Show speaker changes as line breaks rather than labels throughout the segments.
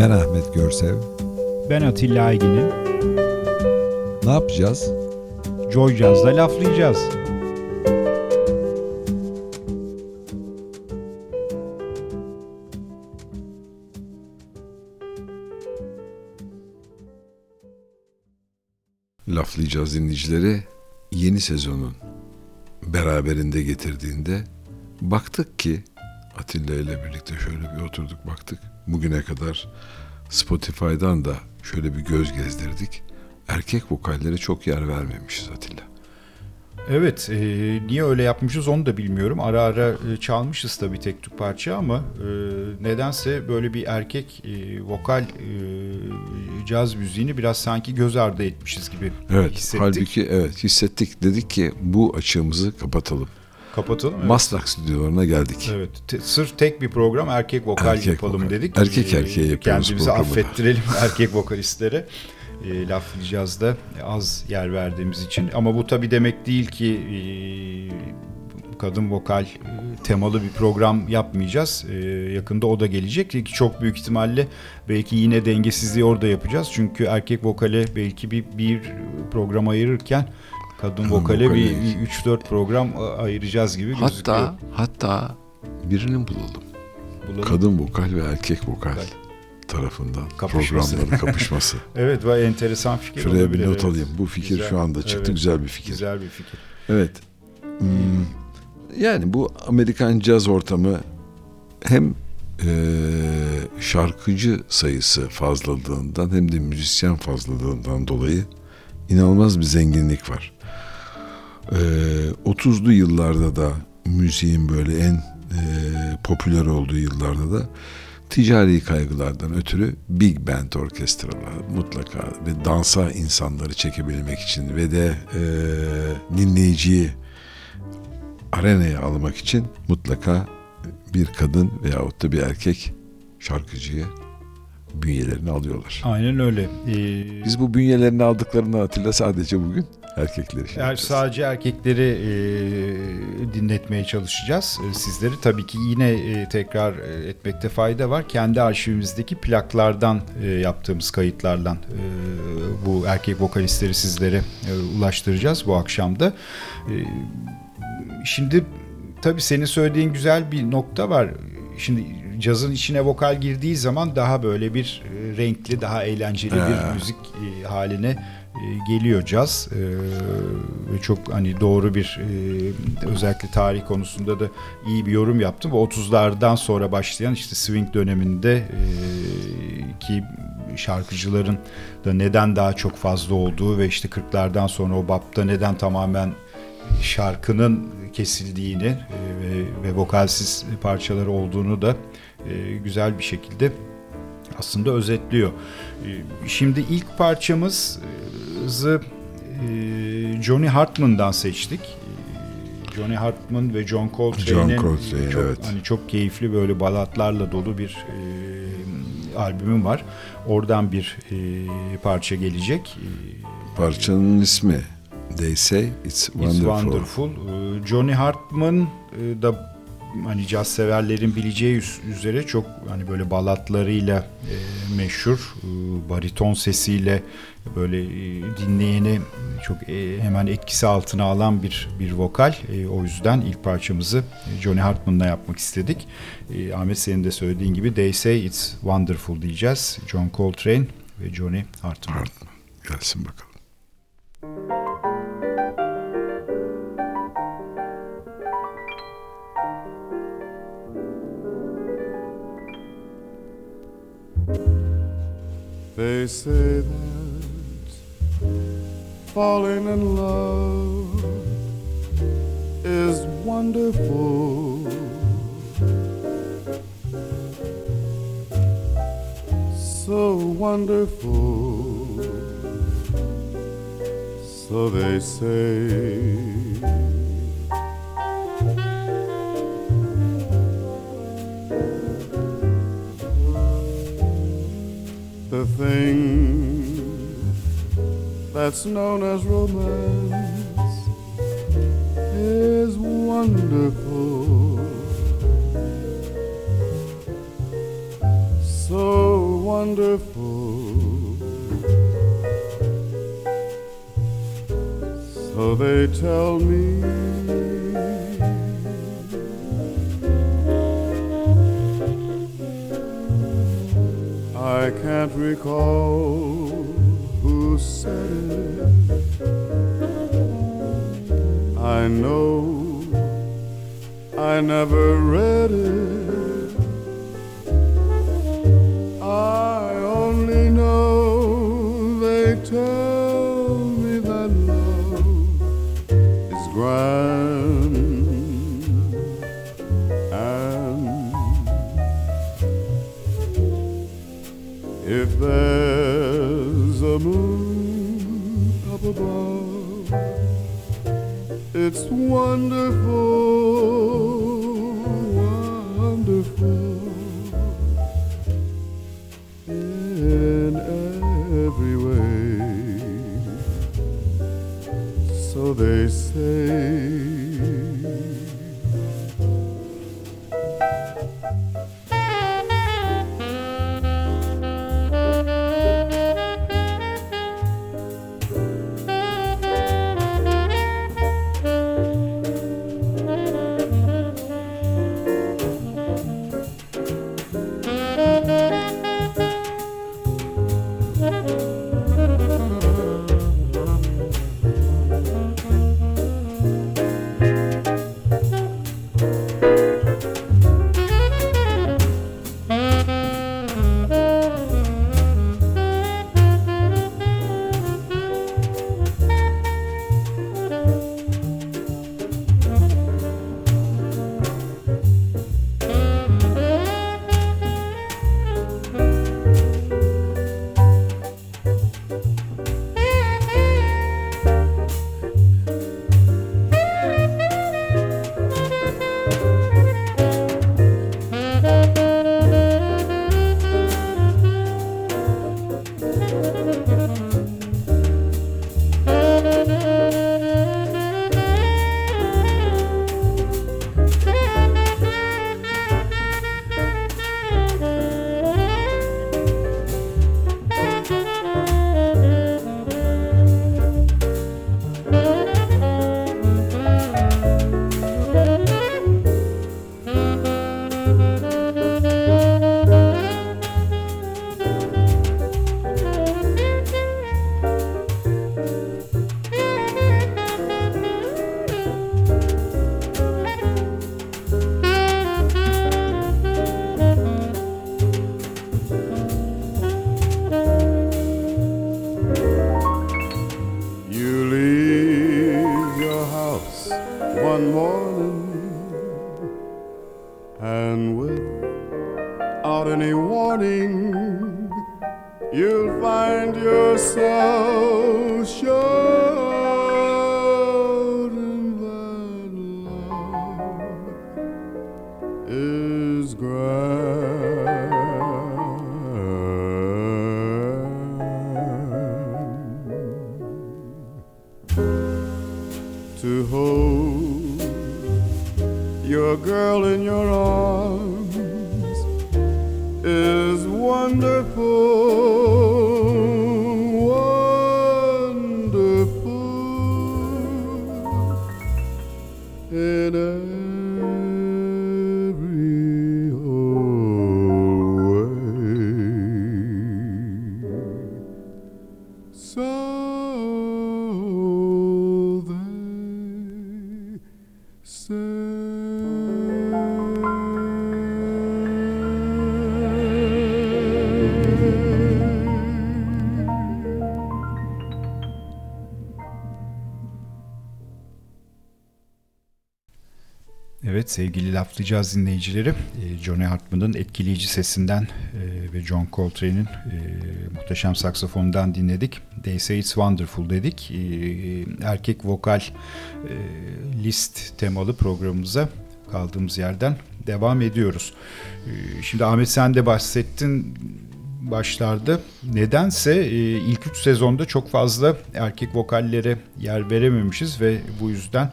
Ben Ahmet Görsev.
Ben Atilla Aygin'im.
Ne yapacağız?
Joy Jazz'da laflayacağız.
Laflayacağız dinleyicileri yeni sezonun beraberinde getirdiğinde baktık ki Atilla ile birlikte şöyle bir oturduk baktık. Bugüne kadar Spotify'dan da şöyle bir göz gezdirdik. Erkek vokallere çok yer vermemişiz Atilla.
Evet, e, niye öyle yapmışız onu da bilmiyorum. Ara ara e, çalmışız tabii tek tük parça ama e, nedense böyle bir erkek e, vokal e, caz müziğini biraz sanki göz ardı etmişiz gibi
Evet,
hissettik.
halbuki evet hissettik. Dedik ki bu açığımızı kapatalım.
Kapatalım. Evet.
Maslak stüdyolarına geldik.
Evet, te- sırf tek bir program erkek vokal
Erkek
yapalım
vokal.
dedik.
Erkek
Ee,
erkeğe yapıyoruz
Kendimizi
programı.
affettirelim erkek vokalistlere. E, laflayacağız da az yer verdiğimiz için. Ama bu tabii demek değil ki e, kadın vokal e, temalı bir program yapmayacağız. E, yakında o da gelecek. Ki çok büyük ihtimalle belki yine dengesizliği orada yapacağız. Çünkü erkek vokale belki bir, bir program ayırırken kadın vokale
vokale
bir
iki.
3-4 program ayıracağız gibi gözüküyor.
Hatta hatta birini bulalım.
Bulalım.
Kadın vokal ve erkek vokal
Vokal.
tarafından
Kapışması.
programların kapışması.
Evet vay enteresan fikir
Şuraya
olabilir,
bir not
evet.
alayım. Bu fikir
Güzel,
şu anda çıktı.
evet.
Güzel bir fikir.
Güzel bir fikir.
Evet. Hmm, yani bu Amerikan caz ortamı hem eee, şarkıcı sayısı fazlalığından hem de müzisyen fazlalığından dolayı inanılmaz bir zenginlik var. Eee 30'lu yıllarda da müziğin böyle en eee, popüler olduğu yıllarda da ticari kaygılardan ötürü big band orkestralar mutlaka ve dansa insanları çekebilmek için ve de eee, dinleyiciyi arenaya almak için mutlaka bir kadın veyahut da bir erkek şarkıcıyı bünyelerini alıyorlar.
Aynen öyle. Ee,
Biz bu bünyelerini aldıklarını Atilla sadece bugün erkekleri şey yapacağız.
sadece erkekleri e, dinletmeye çalışacağız. E, sizleri tabii ki yine e, tekrar e, etmekte fayda var. Kendi arşivimizdeki plaklardan e, yaptığımız kayıtlardan e, bu erkek vokalistleri sizlere e, ulaştıracağız bu akşamda. E, şimdi tabii senin söylediğin güzel bir nokta var. Şimdi cazın içine vokal girdiği zaman daha böyle bir e, renkli, daha eğlenceli bir
Ee.
müzik e, haline geliyor caz E, ve çok hani doğru bir e, özellikle tarih konusunda da iyi bir yorum yaptım. Bu 30'lardan sonra başlayan işte swing döneminde e, ki şarkıcıların da neden daha çok fazla olduğu ve işte 40'lardan sonra o bapta neden tamamen şarkının kesildiğini e, ve, ve vokalsiz parçaları olduğunu da e, güzel bir şekilde aslında özetliyor. E, Şimdi ilk parçamızı e, Johnny Hartman'dan seçtik. E, Johnny Hartman ve John Coltrane'in
John Coltrane,
çok
evet.
hani çok keyifli böyle balatlarla dolu bir e, albümüm var. Oradan bir e, parça gelecek. E,
Parçanın ismi They Say It's Wonderful.
It's Wonderful. Ee, Johnny Hartman e, da hani caz severlerin bileceği üz- üzere çok hani böyle balatlarıyla e, meşhur e, bariton sesiyle böyle e, dinleyeni çok e, hemen etkisi altına alan bir bir vokal. E, o yüzden ilk parçamızı e, Johnny Hartman'la yapmak istedik. E, Ahmet senin de söylediğin gibi They Say It's Wonderful diyeceğiz. John Coltrane ve Johnny Hartman.
Hartman. Gelsin bakalım.
They say that falling in love is wonderful. So wonderful. So they say. that's known as romance is wonderful. So wonderful. So they tell me. I can't recall I know I never read it.
Sevgili laflayacağız dinleyicileri. e, Johnny Hartman'ın etkileyici sesinden e, ve John Coltrane'in e, muhteşem saksafonundan dinledik. They Say It's Wonderful dedik. Erkek vokal list temalı programımıza kaldığımız yerden devam ediyoruz. Şimdi Ahmet sen de bahsettin. başlarda nedense ilk üç sezonda çok fazla erkek vokallere yer verememişiz ve bu yüzden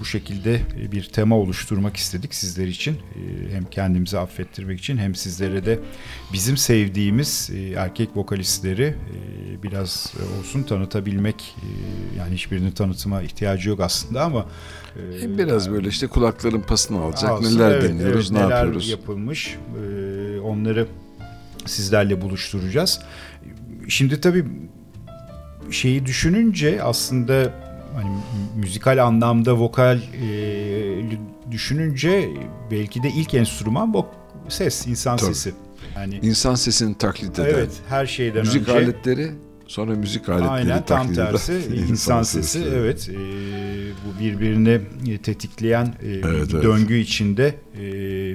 bu şekilde e, bir tema oluşturmak istedik sizler için. E, hem kendimizi affettirmek için hem sizlere de bizim sevdiğimiz e, erkek vokalistleri e, biraz olsun tanıtabilmek. E, yani hiçbirinin tanıtıma ihtiyacı yok aslında ama e,
biraz böyle işte kulakların pasını alacak.
Alsın,
neler
evet,
dinliyoruz,
evet,
ne
neler
yapıyoruz.
yapılmış e, onları sizlerle buluşturacağız. Şimdi tabii şeyi düşününce aslında hani mü- müzikal anlamda vokal e, düşününce belki de ilk enstrüman bu ses, insan
Tabii.
sesi. Yani
İnsan sesini taklit eden.
evet her şeyden
müzik
önce
aletleri sonra müzik aletleri
Aynen tam tersi insan sesi evet e, bu birbirini tetiklayan e,
Evet, evet.
döngü içinde e,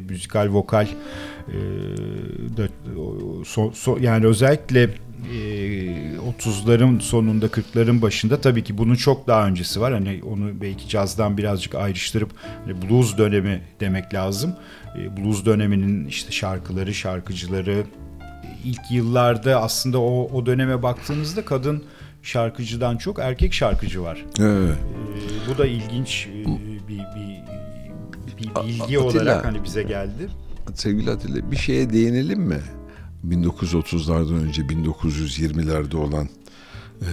müzikal vokal e, da, so- so- yani özellikle e, 30'ların sonunda 40'ların başında tabii ki bunun çok daha öncesi var hani onu belki cazdan birazcık ayrıştırıp hani blues dönemi demek lazım E, blues döneminin işte şarkıları şarkıcıları ilk yıllarda aslında o, o döneme baktığınızda kadın şarkıcıdan çok erkek şarkıcı var.
Evet.
Ee, bu da ilginç e, bir, bir, bir bilgi
Atilla.
olarak hani bize geldi.
Sevgili Atilla bir şeye değinelim mi? 1930'lardan önce 1920'lerde olan e,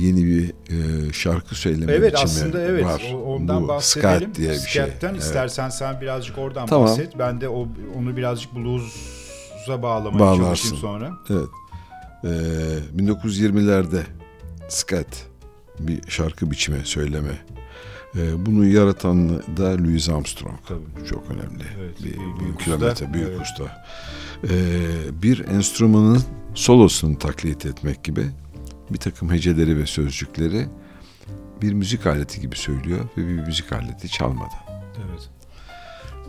yeni bir e, şarkı söyleme
Evet
biçimi
aslında evet
var.
o- ondan
Bu
bahsedelim.
scat diye bir şey. Evet.
istersen sen birazcık oradan
Tamam.
bahset. Ben de o onu birazcık blues'a bağlamaya
Bağlarsın.
çalışayım sonra.
Evet. Ee, 1920'lerde scat bir şarkı biçimi söyleme. Ee, bunu yaratan da Louis Armstrong.
Tabii.
Çok önemli.
Evet,
bir,
büyük
büyük
usta.
kilometre büyük
Evet.
usta. Ee, bir enstrümanın solosunu taklit etmek gibi bir takım heceleri ve sözcükleri bir müzik aleti gibi söylüyor ve bir müzik aleti çalmadan.
Evet.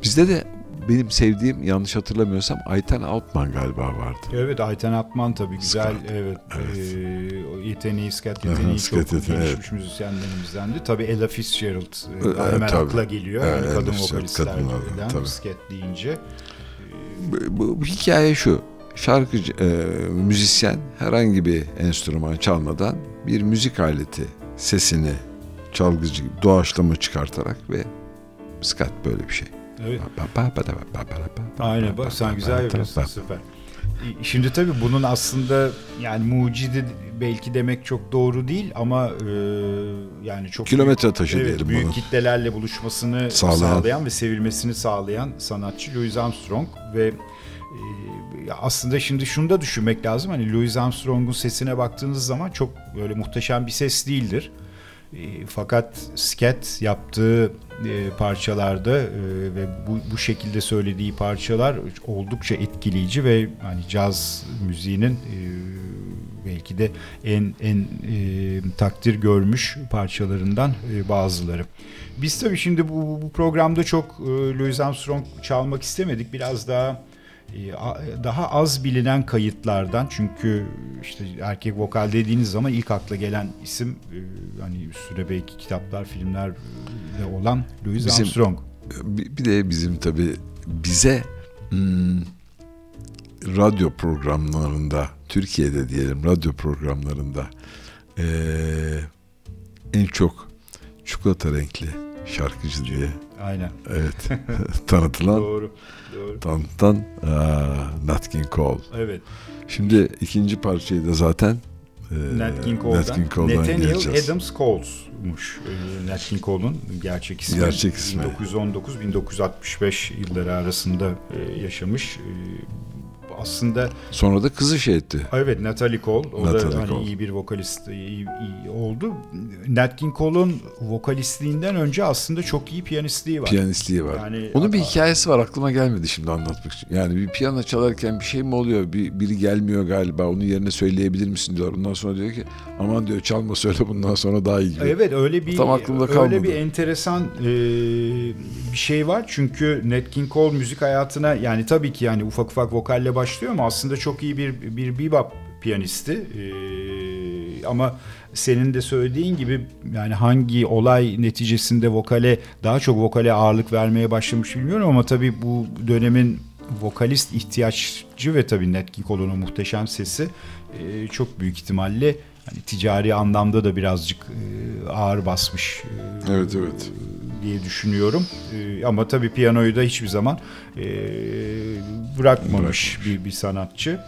Bizde de benim sevdiğim yanlış hatırlamıyorsam Ayten Altman galiba vardı.
Evet Ayten Atman tabii güzel
Skat.
evet,
Evet.
O yeteneği skat yeteneği çok
yeteneği,
gelişmiş müzisyenlerimizdendi. Tabii Ella Fitzgerald e,
Evet,
hemen
tabii.
akla geliyor.
Evet,
yani kadın
kadınlardan, tabii.
skat deyince.
Bu, bu- bu hikaye şu. Şarkıcı, e, müzisyen herhangi bir enstrüman çalmadan bir müzik aleti sesini çalgıcı doğaçlama çıkartarak ve skat böyle bir şey.
Evet.
Aynen
bak sen güzel yapıyorsun süper. Şimdi tabii bunun aslında yani mucidi belki demek çok doğru değil ama e, yani çok
Kilometre taşı
evet,
diyelim
büyük
bunu.
kitlelerle buluşmasını
Sağlayan.
sağlayan. ve sevilmesini sağlayan sanatçı Louis Armstrong ve e, aslında şimdi şunu da düşünmek lazım hani Louis Armstrong'un sesine baktığınız zaman çok böyle muhteşem bir ses değildir. E, fakat sket yaptığı e, parçalarda e, ve bu, bu şekilde söylediği parçalar oldukça etkileyici ve hani caz müziğinin e, belki de en en e, takdir görmüş parçalarından e, bazıları. Biz tabii şimdi bu, bu programda çok e, Louis Armstrong çalmak istemedik. Biraz daha daha az bilinen kayıtlardan çünkü işte erkek vokal dediğiniz zaman ilk akla gelen isim e, hani üstüne belki kitaplar, filmler de olan Louis
Bizim-
Armstrong.
Bir, de bizim tabii bize hmm, radyo programlarında Türkiye'de diyelim radyo programlarında eee, en çok çikolata renkli şarkıcı diye
Aynen.
evet tanıtılan
Doğru. Doğru.
tanıtılan aa, Nat King Cole.
Evet.
Şimdi ikinci parçayı da zaten eee,
Nat King Cole'dan.
Nat King Cole'dan
Nathaniel
geleceğiz.
Adams Coles'muş e, Nat King Cole'un gerçek ismi.
Gerçek ismi.
1919-1965 yılları arasında e, yaşamış. Aslında
Sonra da kızı şey etti.
evet Natalie Cole o
Natalie
da hani
Cole.
iyi bir vokalist iyi, iyi oldu. Nat King Cole'un vokalistliğinden önce aslında çok iyi piyanistliği var.
Piyanistliği var.
Yani-
Onun bir hikayesi var aklıma gelmedi şimdi anlatmak için. Yani bir piyano çalarken bir şey mi oluyor? Bir, biri gelmiyor galiba. Onun yerine söyleyebilir misin diyor. Ondan sonra diyor ki aman diyor çalma söyle bundan sonra daha iyi. gibi.
Evet öyle bir
Tam aklımda kalmadı.
öyle bir enteresan e, bir şey var çünkü Nat King Cole müzik hayatına yani tabii ki yani ufak ufak vokalle başlıyor ama aslında çok iyi bir bir bebop piyanisti. E, ama senin de söylediğin gibi yani hangi olay neticesinde vokale daha çok vokale ağırlık vermeye başlamış bilmiyorum ama tabii bu dönemin vokalist ihtiyaççı ve tabii Nat King Cole'un muhteşem sesi e, çok büyük ihtimalle hani ticari anlamda da birazcık e, ağır basmış e,
Evet evet.
diye düşünüyorum. E, ama tabii piyanoyu da hiçbir zaman e, bırakmamış bir, bir sanatçı.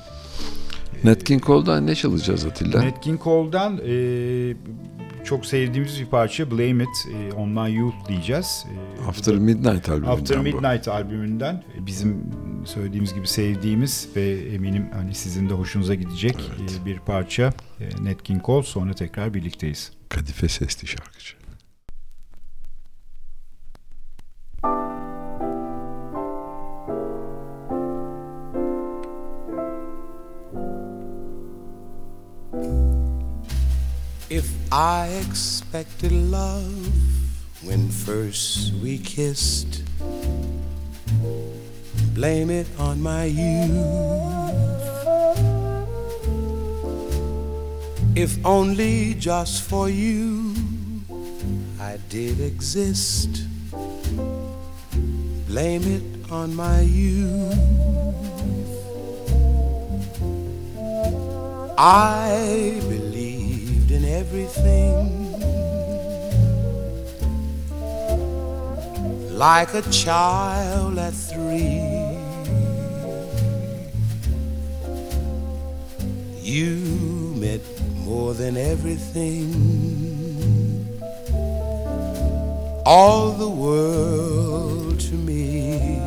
Nat King Cole'dan ne çalacağız Atilla?
Nat King Cole'dan e, çok sevdiğimiz bir parça Blame It e, On My Youth diyeceğiz. E,
After Midnight albümünden
After
bu.
Midnight albümünden e, bizim söylediğimiz gibi sevdiğimiz ve eminim hani sizin de hoşunuza gidecek e, bir parça e, Nat King Cole sonra tekrar birlikteyiz.
Kadife sesli şarkıcı.
If I expected love when first we kissed, blame it on my youth. If only just for you I did exist, blame it on my youth. I everything like a child at three. You meant more than everything, all the world to me.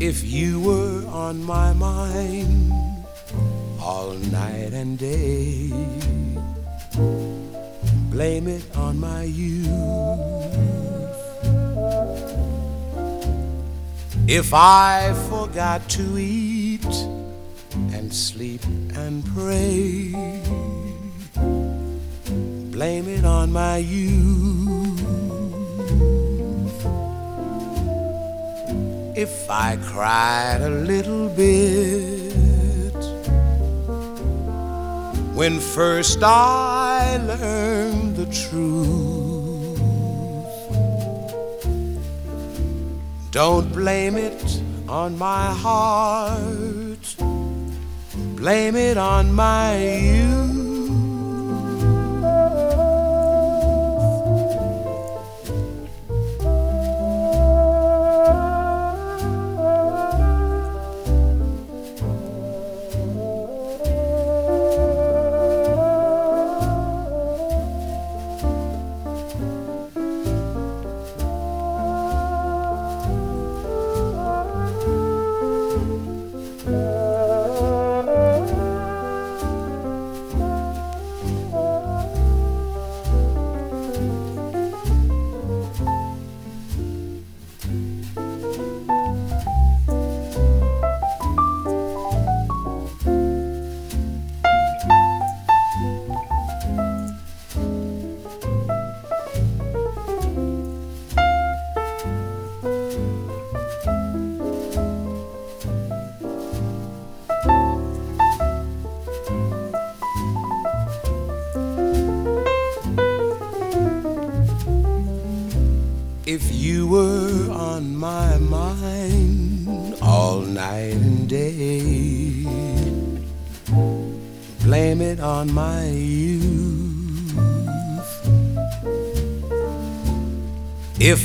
If you were on my mind all night and day, blame it on my youth. If I forgot to eat and sleep and pray, blame it on my youth. if I cried a little bit when first I learned the truth. Don't blame it on my heart, blame it on my youth.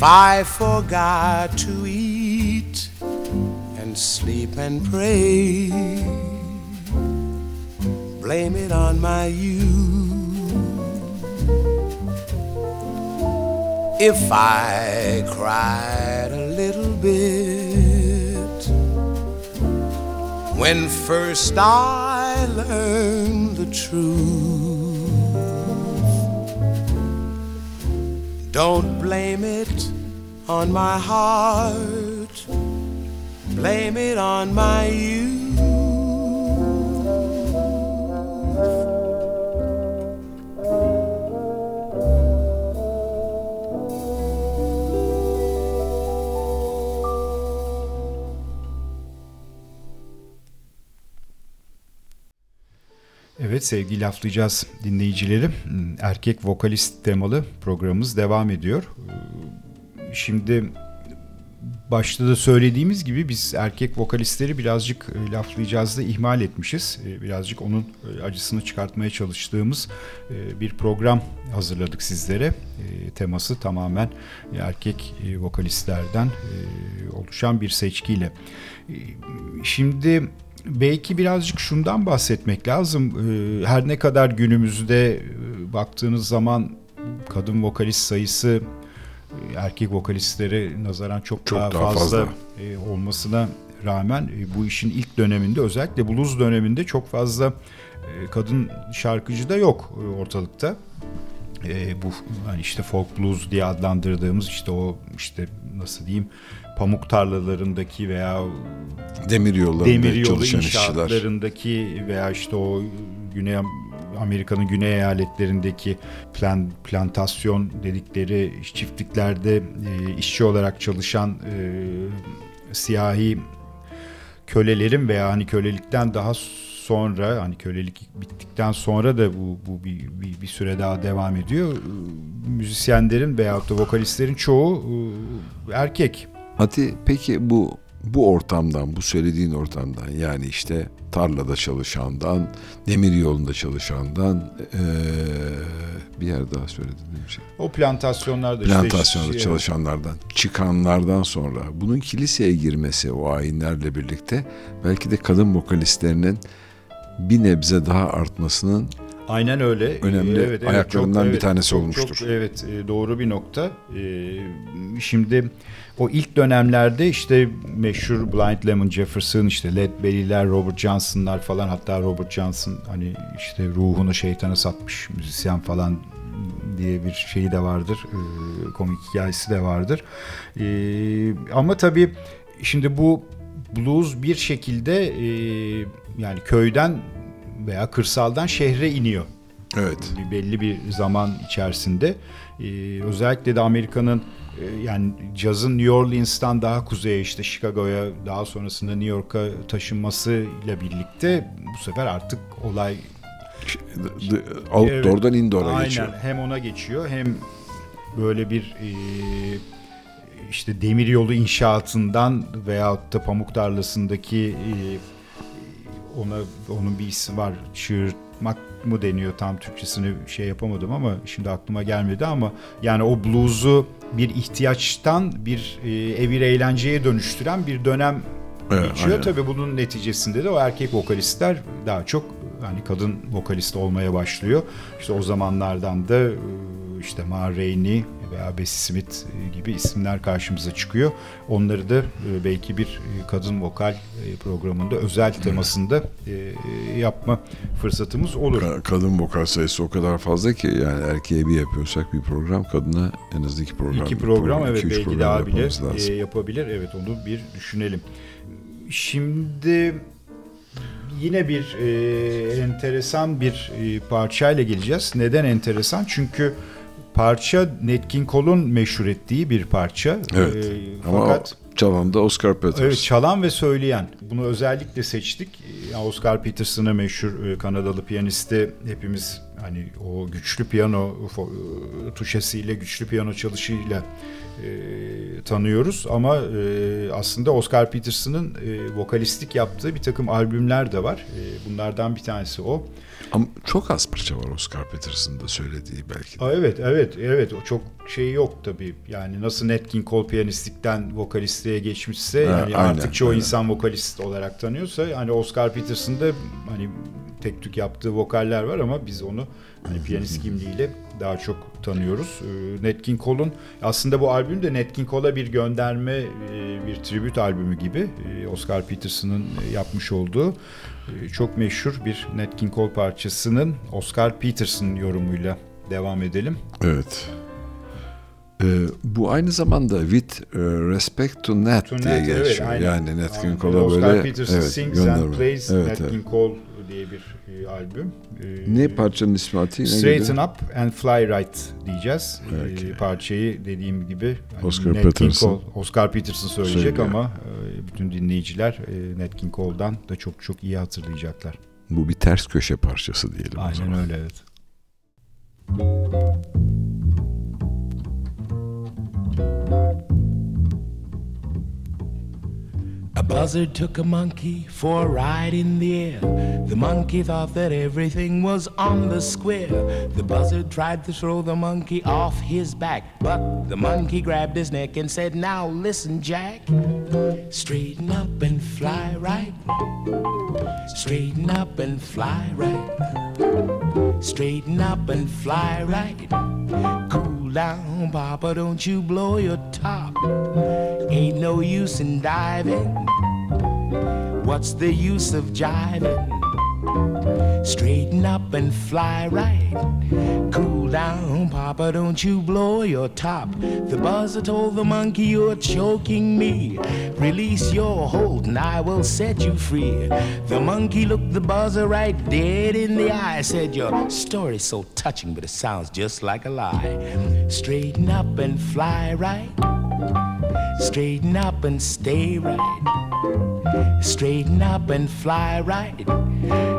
I forgot to eat and sleep and pray, blame it on my youth. if I cried a little bit when first I learned the truth. Don't blame it on my heart, blame it on my youth.
Evet sevgili laflayacağız dinleyicileri. Erkek vokalist temalı programımız devam ediyor. Şimdi başta da söylediğimiz gibi biz erkek vokalistleri birazcık e, laflayacağız da ihmal etmişiz. E, birazcık onun e, acısını çıkartmaya çalıştığımız bir program hazırladık sizlere. Teması tamamen erkek vokalistlerden oluşan bir seçkiyle. Şimdi belki birazcık şundan bahsetmek lazım. E, her ne kadar günümüzde e, baktığınız zaman kadın vokalist sayısı e, erkek vokalistlere nazaran çok,
Çok
daha,
daha
fazla,
fazla.
e, olmasına rağmen e, bu işin ilk döneminde özellikle blues döneminde çok fazla e, kadın şarkıcı da yok e, ortalıkta. E, bu hani işte folk blues diye adlandırdığımız işte o işte nasıl diyeyim pamuk tarlalarındaki veya
Demir yollarında
demir yolu
çalışan işçiler.
inşaatlarındaki veya işte o Güney Amerika'nın güney eyaletlerindeki plan, plantasyon dedikleri çiftliklerde e, işçi olarak çalışan e, siyahi kölelerin veya hani kölelikten daha sonra hani kölelik bittikten sonra da bu, bu bir, bir, bir süre daha devam ediyor. Müzisyenlerin veyahut da vokalistlerin çoğu e, erkek.
Hadi peki bu bu ortamdan, bu söylediğin ortamdan yani işte tarlada çalışandan, demir yolunda çalışandan eee, bir yer daha söyledin değil mi? Şey?
O plantasyonlarda işte
Plantasyonda
şey-
çalışanlardan, çıkanlardan sonra bunun kiliseye girmesi o ayinlerle birlikte belki de kadın vokalistlerinin bir nebze daha artmasının
Aynen öyle.
Önemli
Ee,
ayaklarından bir tanesi
çok,
olmuştur.
Çok, evet e, doğru bir nokta. Ee, Şimdi o ilk dönemlerde işte meşhur Blind Lemon Jefferson, işte Led Belly'ler, Robert Johnson'lar falan hatta Robert Johnson hani işte ruhunu şeytana satmış müzisyen falan diye bir şeyi de vardır. Ee, komik hikayesi de vardır. Ama tabii şimdi bu blues bir şekilde e, yani köyden veya kırsaldan şehre iniyor.
evet
belli bir zaman içerisinde. Ee, özellikle de Amerika'nın e, yani cazın New Orleans'tan daha kuzeye işte Chicago'ya daha sonrasında New York'a taşınmasıyla birlikte bu sefer artık olay
The- outdoor'dan indoor'a
Aynen.
geçiyor.
Hem ona geçiyor hem böyle bir e, işte demir yolu inşaatından veyahut da pamuk tarlasındaki e, ona onun bir ismi var. Çığırtmak mı deniyor tam Türkçesini şey yapamadım ama şimdi aklıma gelmedi ama yani o blues'u bir ihtiyaçtan bir e, evir eğlenceye dönüştüren bir dönem
Evet,
geçiyor. Tabii bunun neticesinde de o erkek vokalistler daha çok hani kadın vokalist olmaya başlıyor. İşte o zamanlardan da e, işte Ma Rainey veya Bessie Smith e, gibi isimler karşımıza çıkıyor. Onları da e, belki bir e, kadın vokal programında özel temasında yapma fırsatımız olur.
Ka- Kadın vokal sayısı o kadar fazla ki yani erkeğe bir yapıyorsak bir program kadına en az iki program.
İki program evet
iki,
belki
program
daha bile
lazım.
yapabilir. Evet onu bir düşünelim. Şimdi yine bir e, enteresan bir e, parçayla geleceğiz. Neden enteresan? Çünkü parça Nat King Cole'un meşhur ettiği bir parça.
Evet.
E,
Ama
fakat
çalan da Oscar Peters.
Evet çalan ve söyleyen. Bunu özellikle seçtik. Oscar Peterson'ı meşhur e, Kanadalı piyanisti hepimiz hani o güçlü piyano e, tuşesiyle güçlü piyano çalışıyla e, tanıyoruz ama e, aslında Oscar Peterson'ın e, vokalistlik yaptığı bir takım albümler de var. E, bunlardan bir tanesi o.
Ama çok az parça var Oscar Peterson'da söylediği belki de.
Aa, evet, evet, evet. O çok şey yok tabii. Yani nasıl Nat King Cole piyanistlikten vokalistliğe geçmişse,
Ha,
yani
aynen,
artık çoğu
aynen.
insan vokalist olarak tanıyorsa, hani Oscar Peterson'da hani tek tük yaptığı vokaller var ama biz onu hani piyanist kimliğiyle daha çok tanıyoruz. Ee, Nat King Cole'un aslında bu albüm de Nat King Cole'a bir gönderme, e, bir tribüt albümü gibi. Ee, Oscar Peterson'ın e, yapmış olduğu e, çok meşhur bir Nat King Cole parçasının Oscar Peterson yorumuyla devam edelim.
Evet. Ee, bu aynı zamanda with e, respect to Nat
To
diye
Nat, evet,
geçiyor.
aynen.
yani Nat King. Cole'a
Oscar
böyle
Peterson
evet,
Sings
gönderme.
and Plays
Evet,
Nat
evet.
King Cole diye bir e, albüm. E,
Ne parçanın ismi ne
Straighten? Up and Fly Right diyeceğiz. E,
Peki.
parçayı dediğim gibi hani
Oscar
Nat King
Peterson.
Cole, Oscar Peterson söyleyecek
Söylüyor.
ama e, bütün dinleyiciler e, Nat King Cole'dan da çok çok iyi hatırlayacaklar.
Bu bir ters köşe parçası diyelim. o
Aynen
zaman.
öyle evet.
Thank
buzzard took a monkey for a ride in the air. The monkey thought that everything was on the square. The buzzard tried to throw the monkey off his back, but the monkey grabbed his neck and said, Now listen, Jack. Straighten up and fly right. Straighten up and fly right. Straighten up and fly right. Cool down, Papa, don't you blow your top. Ain't no use in diving. What's the use of jiving? Straighten up and fly right. Cool down, Papa, don't you blow your top. The buzzer told the monkey, You're choking me. Release your hold, and I will set you free. The monkey looked the buzzer right dead in the eye. Said, Your story's so touching, but it sounds just like a lie. Straighten up and fly right. Straighten up and stay right. Straighten up and fly right.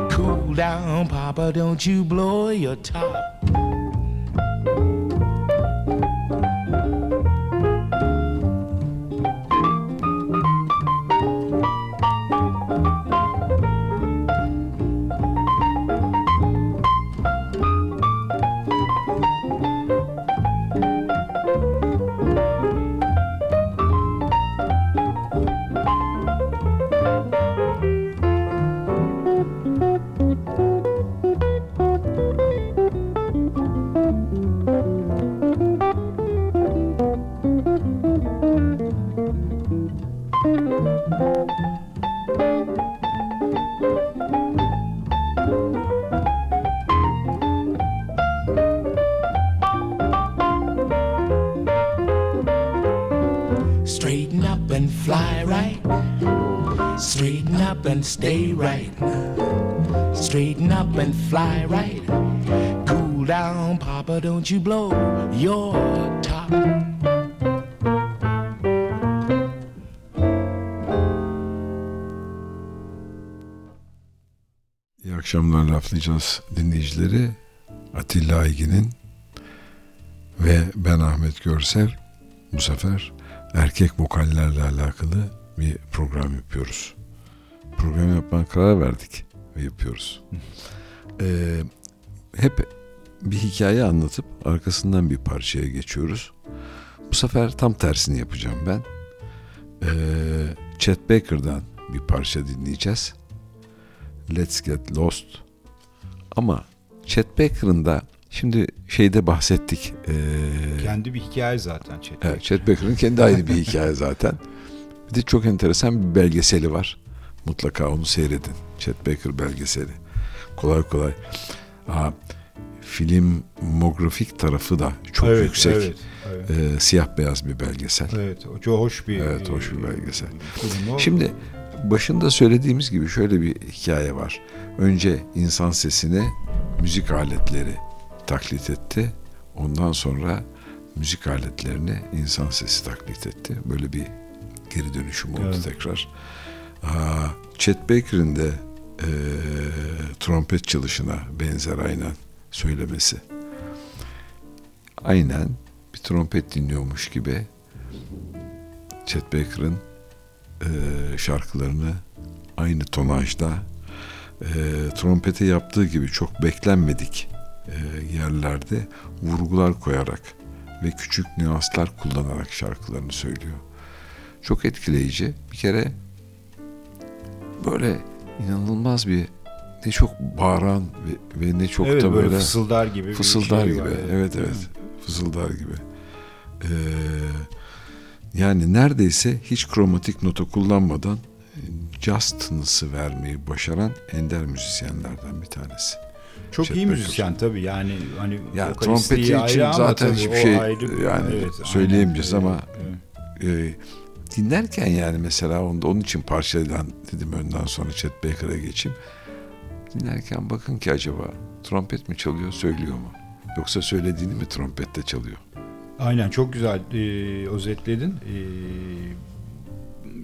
Cool down, Papa, don't you blow your top. Stay right. Straighten up and fly right. Cool down, Papa, don't you blow your top.
İyi akşamlar laflayacağız dinleyicileri. Atilla Aygin'in ve ben Ahmet Görsev bu sefer erkek vokallerle alakalı bir program yapıyoruz. Program yapmaya karar verdik ve yapıyoruz. Ee, hep bir hikaye anlatıp arkasından bir parçaya geçiyoruz. Bu sefer tam tersini yapacağım ben. Ee, Chet Baker'dan bir parça dinleyeceğiz. Let's Get Lost. Ama Chet Baker'ın da şimdi şeyde bahsettik. Ee,
Kendi bir hikaye zaten Chet.
evet, Chet Baker'ın kendi ayrı bir hikaye zaten. Bir de çok enteresan bir belgeseli var. Mutlaka onu seyredin. Chet Baker belgeseli. Kolay kolay. Aa, filmografik tarafı da çok
Evet,
yüksek.
Evet, evet.
Ee, siyah beyaz bir belgesel.
Evet, o çok hoş bir
Evet, hoş bir
e,
belgesel.
o.
Şimdi başında söylediğimiz gibi şöyle bir hikaye var. Önce insan sesini müzik aletleri taklit etti. Ondan sonra müzik aletlerini insan sesi taklit etti. Böyle bir geri dönüşüm oldu
Evet.
tekrar. Aa, Chet Baker'ın da e, trompet çalışına benzer aynen söylemesi. Aynen bir trompet dinliyormuş gibi Chet Baker'ın e, şarkılarını aynı tonajda e, trompete yaptığı gibi çok beklenmedik e, yerlerde vurgular koyarak ve küçük nüanslar kullanarak şarkılarını söylüyor. Çok etkileyici. Bir kere böyle inanılmaz bir ne çok bağıran ve, ve ne çok
evet,
da
böyle
böyle
fısıldar gibi
fısıldar
şey
gibi.
var.
Evet evet. Fısıldar gibi. Ee, yani neredeyse hiç kromatik nota kullanmadan e, justness'ı vermeyi başaran ender müzisyenlerden bir tanesi.
Çok
Chet
iyi
Baker.
müzisyen tabii yani hani
Ya trompeti için zaten
tabii
hiçbir şey
ayrı
yani
evet,
söyleyemeyeceğiz
aynen.
ama
Evet.
e, dinlerken yani mesela onu, onun için parçadan dedim önden sonra Chet Baker'a geçeyim. Dinlerken bakın ki acaba trompet mi çalıyor söylüyor mu? Yoksa söylediğini mi trompette çalıyor?
Aynen çok güzel e, özetledin. E,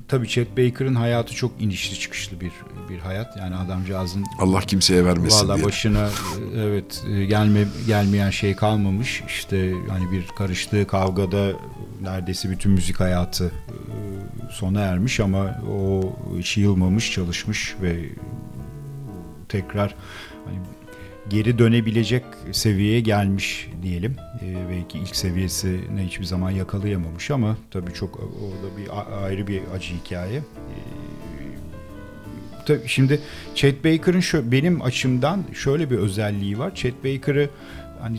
tabii Chet Baker'ın hayatı çok inişli çıkışlı bir bir hayat. Yani adamcağızın
Allah kimseye vermesin
Valla
diye.
başına e, evet e, gelme gelmeyen şey kalmamış. İşte hani bir karıştığı kavgada neredeyse bütün müzik hayatı e, sona ermiş ama o hiç yılmamış, çalışmış ve tekrar hani geri dönebilecek seviyeye gelmiş diyelim. Ee, belki ilk seviyesine hiçbir zaman yakalayamamış ama tabii çok orada bir ayrı bir acı hikaye. Ee, tabii şimdi Chet Baker'ın şö- benim açımdan şöyle bir özelliği var. Chet Baker'ı hani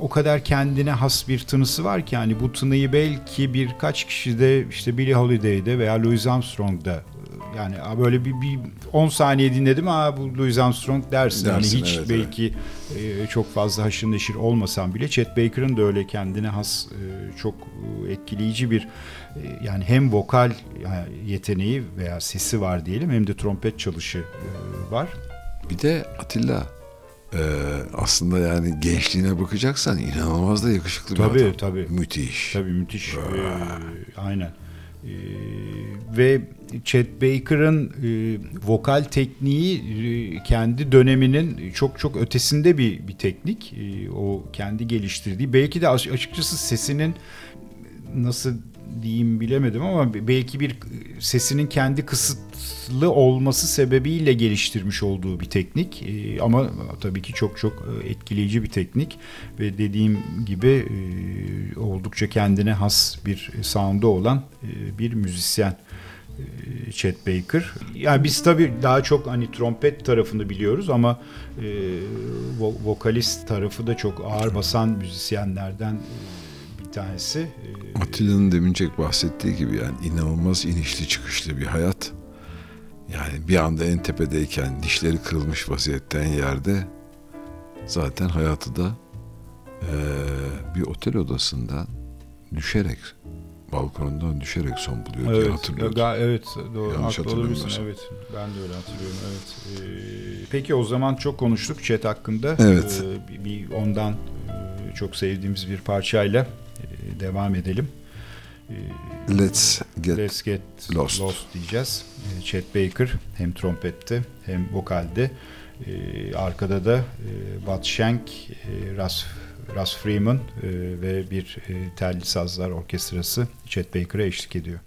o kadar kendine has bir tınısı var ki hani bu tınıyı belki birkaç kişide işte Billie Holiday'de veya Louis Armstrong'da e, yani böyle bir, bir 10 saniye dinledim ha bu Louis Armstrong dersin.
Dersin,
hani hiç
evet,
belki e, çok fazla haşır neşir olmasam bile Chet Baker'ın da öyle kendine has e, çok etkileyici bir e, yani hem vokal yeteneği veya sesi var diyelim hem de trompet çalışı e, var.
Bir de Atilla e, aslında yani gençliğine bakacaksan inanılmaz da yakışıklı bir
Tabii,
adam.
tabii.
Müthiş.
Tabii müthiş. Ee, aynen. Ee, ve Chet Baker'ın e, vokal tekniği e, kendi döneminin çok çok ötesinde bir bir teknik. E, o kendi geliştirdiği. Belki de açıkçası sesinin nasıl diyeyim bilemedim ama belki bir sesinin kendi kısıtlı olması sebebiyle geliştirmiş olduğu bir teknik Ee, ama tabii ki çok çok e, etkileyici bir teknik ve dediğim gibi e, oldukça kendine has bir sound'u olan e, bir müzisyen e, Chet Baker. Yani biz tabii daha çok hani trompet tarafını biliyoruz ama e, vo- vokalist tarafı da çok ağır basan müzisyenlerden e, bir tanesi. E,
Atilla'nın demincek bahsettiği gibi yani inanılmaz inişli çıkışlı bir hayat. Yani bir anda en tepedeyken dişleri kırılmış vaziyetten yerde zaten hayatı da eee, bir otel odasından düşerek balkonundan düşerek son buluyor diye
Evet,
hatırlıyorum.
ga- evet doğru.
Yanlış hatırlamıyorsam.
Evet, ben de öyle hatırlıyorum. Evet. Ee, peki o zaman çok konuştuk chat hakkında.
Evet.
Ee, bir- ondan e, çok sevdiğimiz bir parçayla e, devam edelim. Ee,
Let's get
Let's Get
Lost.
Lost, diyeceğiz. Ee, Chet Baker hem trompette hem vokalde. Ee, arkada da e, Bud Shank, e, Russ, Freeman e, ve bir e, telli sazlar orkestrası Chet Baker'a eşlik ediyor.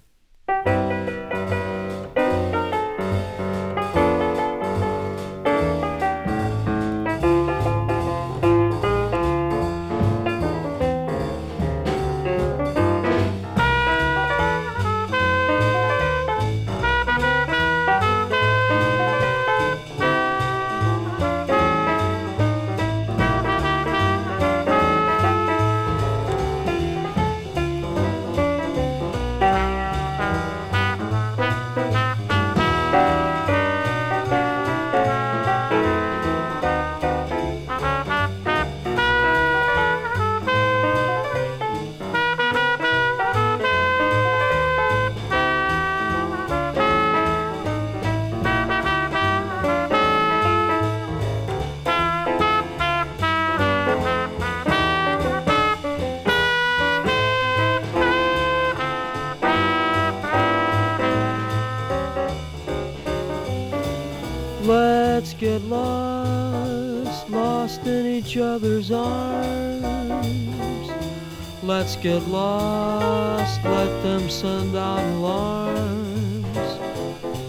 Get lost, let them send out alarms.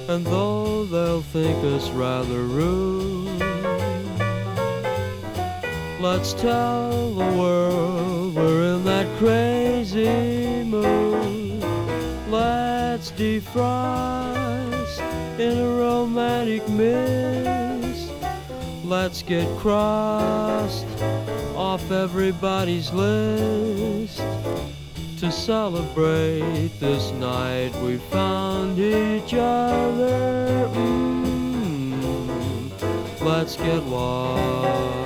And though they'll think us rather rude, let's tell the world we're in that crazy mood. Let's defrost in a romantic mist. Let's get crossed off everybody's list to celebrate this night we found each other. Mm, let's get lost.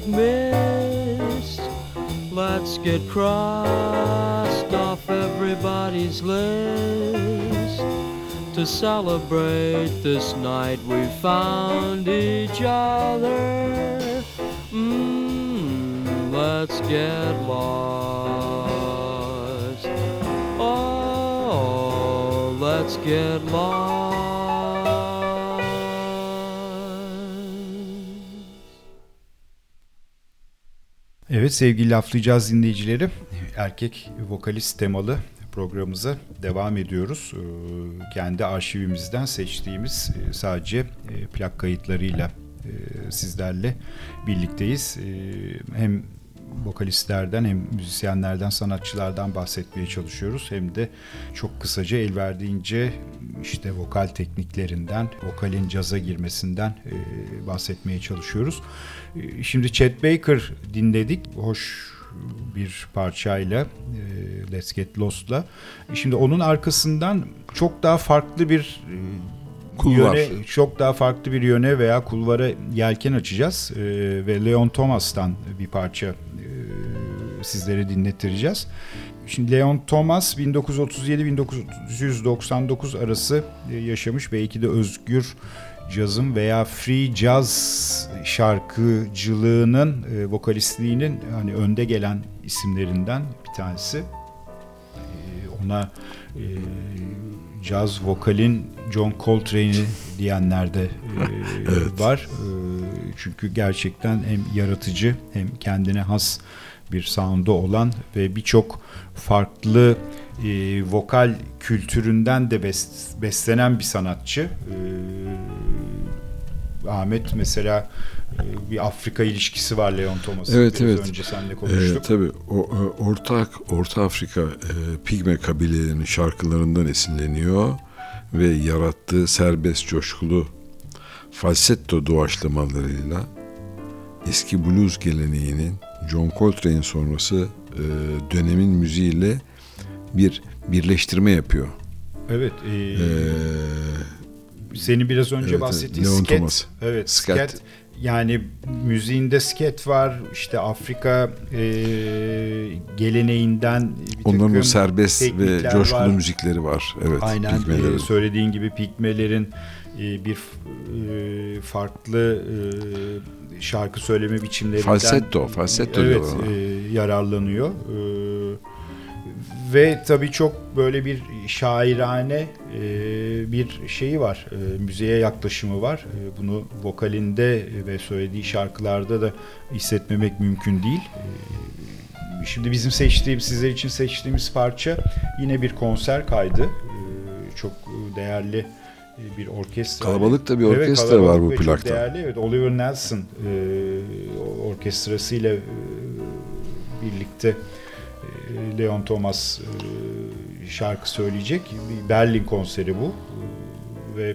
Romantic mist. Let's get crossed off everybody's list. To celebrate this night we found each other. Mm, let's get lost. Oh, let's get
Evet sevgili laflayacağız dinleyicileri. Erkek vokalist temalı programımıza devam ediyoruz. Ee, Kendi arşivimizden seçtiğimiz e, sadece e, plak kayıtlarıyla e, sizlerle birlikteyiz. Hem vokalistlerden hem müzisyenlerden, sanatçılardan bahsetmeye çalışıyoruz. Hem de çok kısaca el verdiğince işte vokal tekniklerinden, vokalin caza girmesinden e, bahsetmeye çalışıyoruz. E, Şimdi Chet Baker dinledik. Hoş bir parçayla e, Let's Get Lost'la. Şimdi onun arkasından çok daha farklı bir e,
Kulvar.
yöne, çok daha farklı bir yöne veya kulvara yelken açacağız E, ve Leon Thomas'tan bir parça e, sizlere dinlettireceğiz. Şimdi Leon Thomas 1937-1999 arası e, yaşamış belki de özgür cazın veya free jazz şarkıcılığının e, vokalistliğinin hani önde gelen isimlerinden bir tanesi. E, ona e, caz vokalin John Coltrane'i diyenler de e, var. E, çünkü gerçekten hem yaratıcı hem kendine has bir sound'u olan ve birçok farklı e, vokal kültüründen de bes- beslenen bir sanatçı. E, Ahmet mesela e, bir Afrika ilişkisi var Leon Thomas'ın.
Evet,
Biraz
evet.
önce seninle
Ee,
konuştuk.
tabii o, e, ortak Orta Afrika e, Pigme kabilelerinin şarkılarından esinleniyor ve yarattığı serbest coşkulu falsetto doğaçlamalarıyla eski blues geleneğinin John Coltrane sonrası e, dönemin müziğiyle bir birleştirme yapıyor.
Evet. e,
Ee,
senin biraz önce
evet,
bahsettiğin
Leon
sket.
Thomas.
Evet,
Sket.
sket. Yani müziğinde sket var. İşte Afrika e, geleneğinden bir
onların o serbest ve coşkulu
var.
müzikleri var. Evet,
Aynen e, söylediğin gibi pigmelerin e, bir e, farklı e, şarkı söyleme biçimlerinden
Falsetto, falsetto
evet, e, yararlanıyor. E, ve tabii çok böyle bir şairane e, bir şeyi var. E, müziğe yaklaşımı var. E, bunu vokalinde ve söylediği şarkılarda da hissetmemek mümkün değil. Şimdi bizim seçtiğimiz, sizler için seçtiğimiz parça yine bir konser kaydı. Çok değerli bir orkestra.
Kalabalık da bir
Evet,
orkestra
kalabalık
var bu plakta.
Değerli, evet. Oliver Nelson orkestrasıyla birlikte e, Leon Thomas e, şarkı söyleyecek. Berlin konseri bu. E, Ve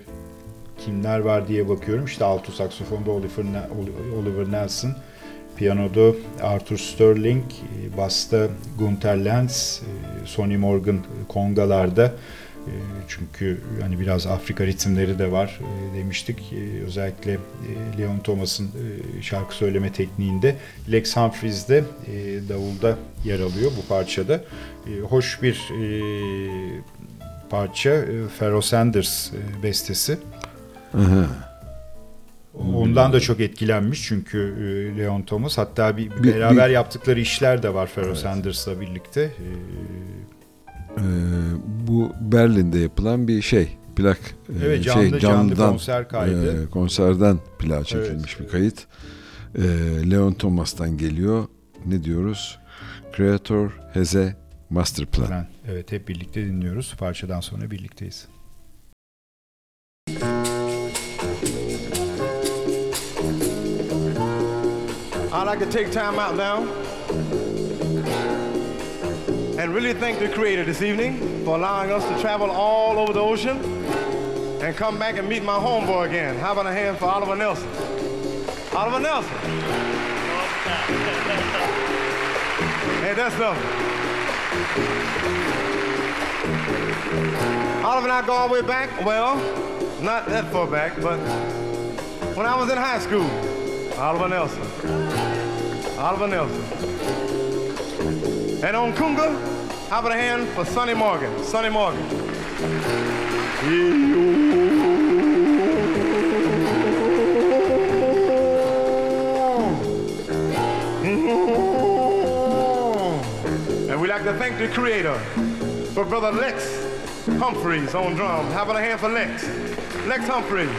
kimler var diye bakıyorum. İşte alto saksafonda Oliver, Ne- Oliver Nelson, piyanoda Arthur Sterling, e, basta Gunther Lenz, e, Sonny Morgan kongalarda. E, Çünkü hani biraz Afrika ritimleri de var e, demiştik. E, Özellikle e, Leon Thomas'ın e, şarkı söyleme tekniğinde. Lex Humphries de davulda yer alıyor bu parçada. Hoş bir parça. Pharoah Sanders bestesi.
Aha.
Ondan da çok etkilenmiş çünkü Leon Thomas. Hatta bir,
Bir-
beraber
bir-
yaptıkları işler de var Pharoah Sanders'la birlikte. E,
bu Berlin'de yapılan bir şey plak e,
Evet, canlı-
şey
canlı konser kaydı.
e, konserden plak çekilmiş
Evet,
bir kayıt. Ee, Leon Thomas'tan geliyor. Ne diyoruz? Creator has a master plan.
ben- evet hep birlikte dinliyoruz. Parçadan sonra birlikteyiz.
I'd like to take time out now and really thank the Creator this evening for allowing us to travel all over the ocean and come back and meet my homeboy again. How about a hand for Oliver Nelson? Oliver Nelson. hey, that's lovely. Oliver and I go all the way back. Well, not that far back, but when I was in high school. Oliver Nelson. Oliver Nelson. And on Kunga, how about a hand for Sonny Morgan? Sonny Morgan. And we'd like to thank the creator for brother Lex Humphreys on drums. How about a hand for Lex? Lex Humphreys.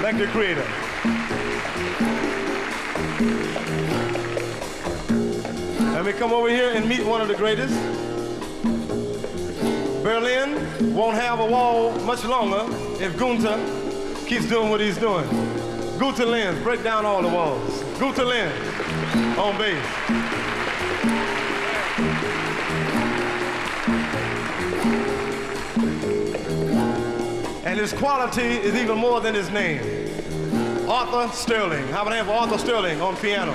Thank the creator. Let me come over here and meet one of the greatest. Berlin won't have a wall much longer if Gunther keeps doing what he's doing. Gunther Lins, break down all the walls. Gunther Lins on bass. And his quality is even more than his name. Arthur Sterling. How about hand for Arthur Sterling on piano?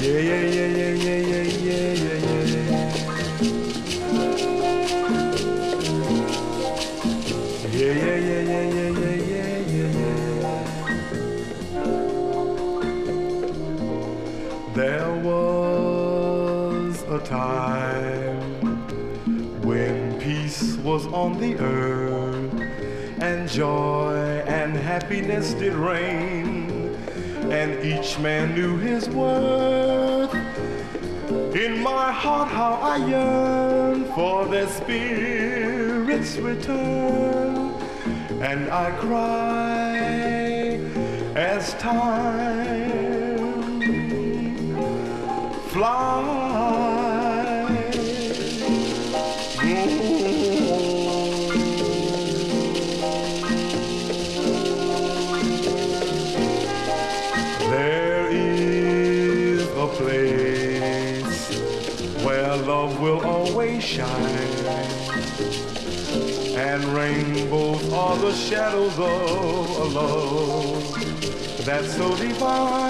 Yeah, yeah, yeah, yeah, yeah, yeah, yeah, yeah, yeah. Yeah, yeah, yeah, yeah, yeah, yeah, yeah, yeah, yeah. There was a time when peace was on the earth and joy and happiness did reign and each man knew his worth. In my heart, how I yearn for their spirit's return, and I cry as time and rainbows are the shadows of a love that's so divine.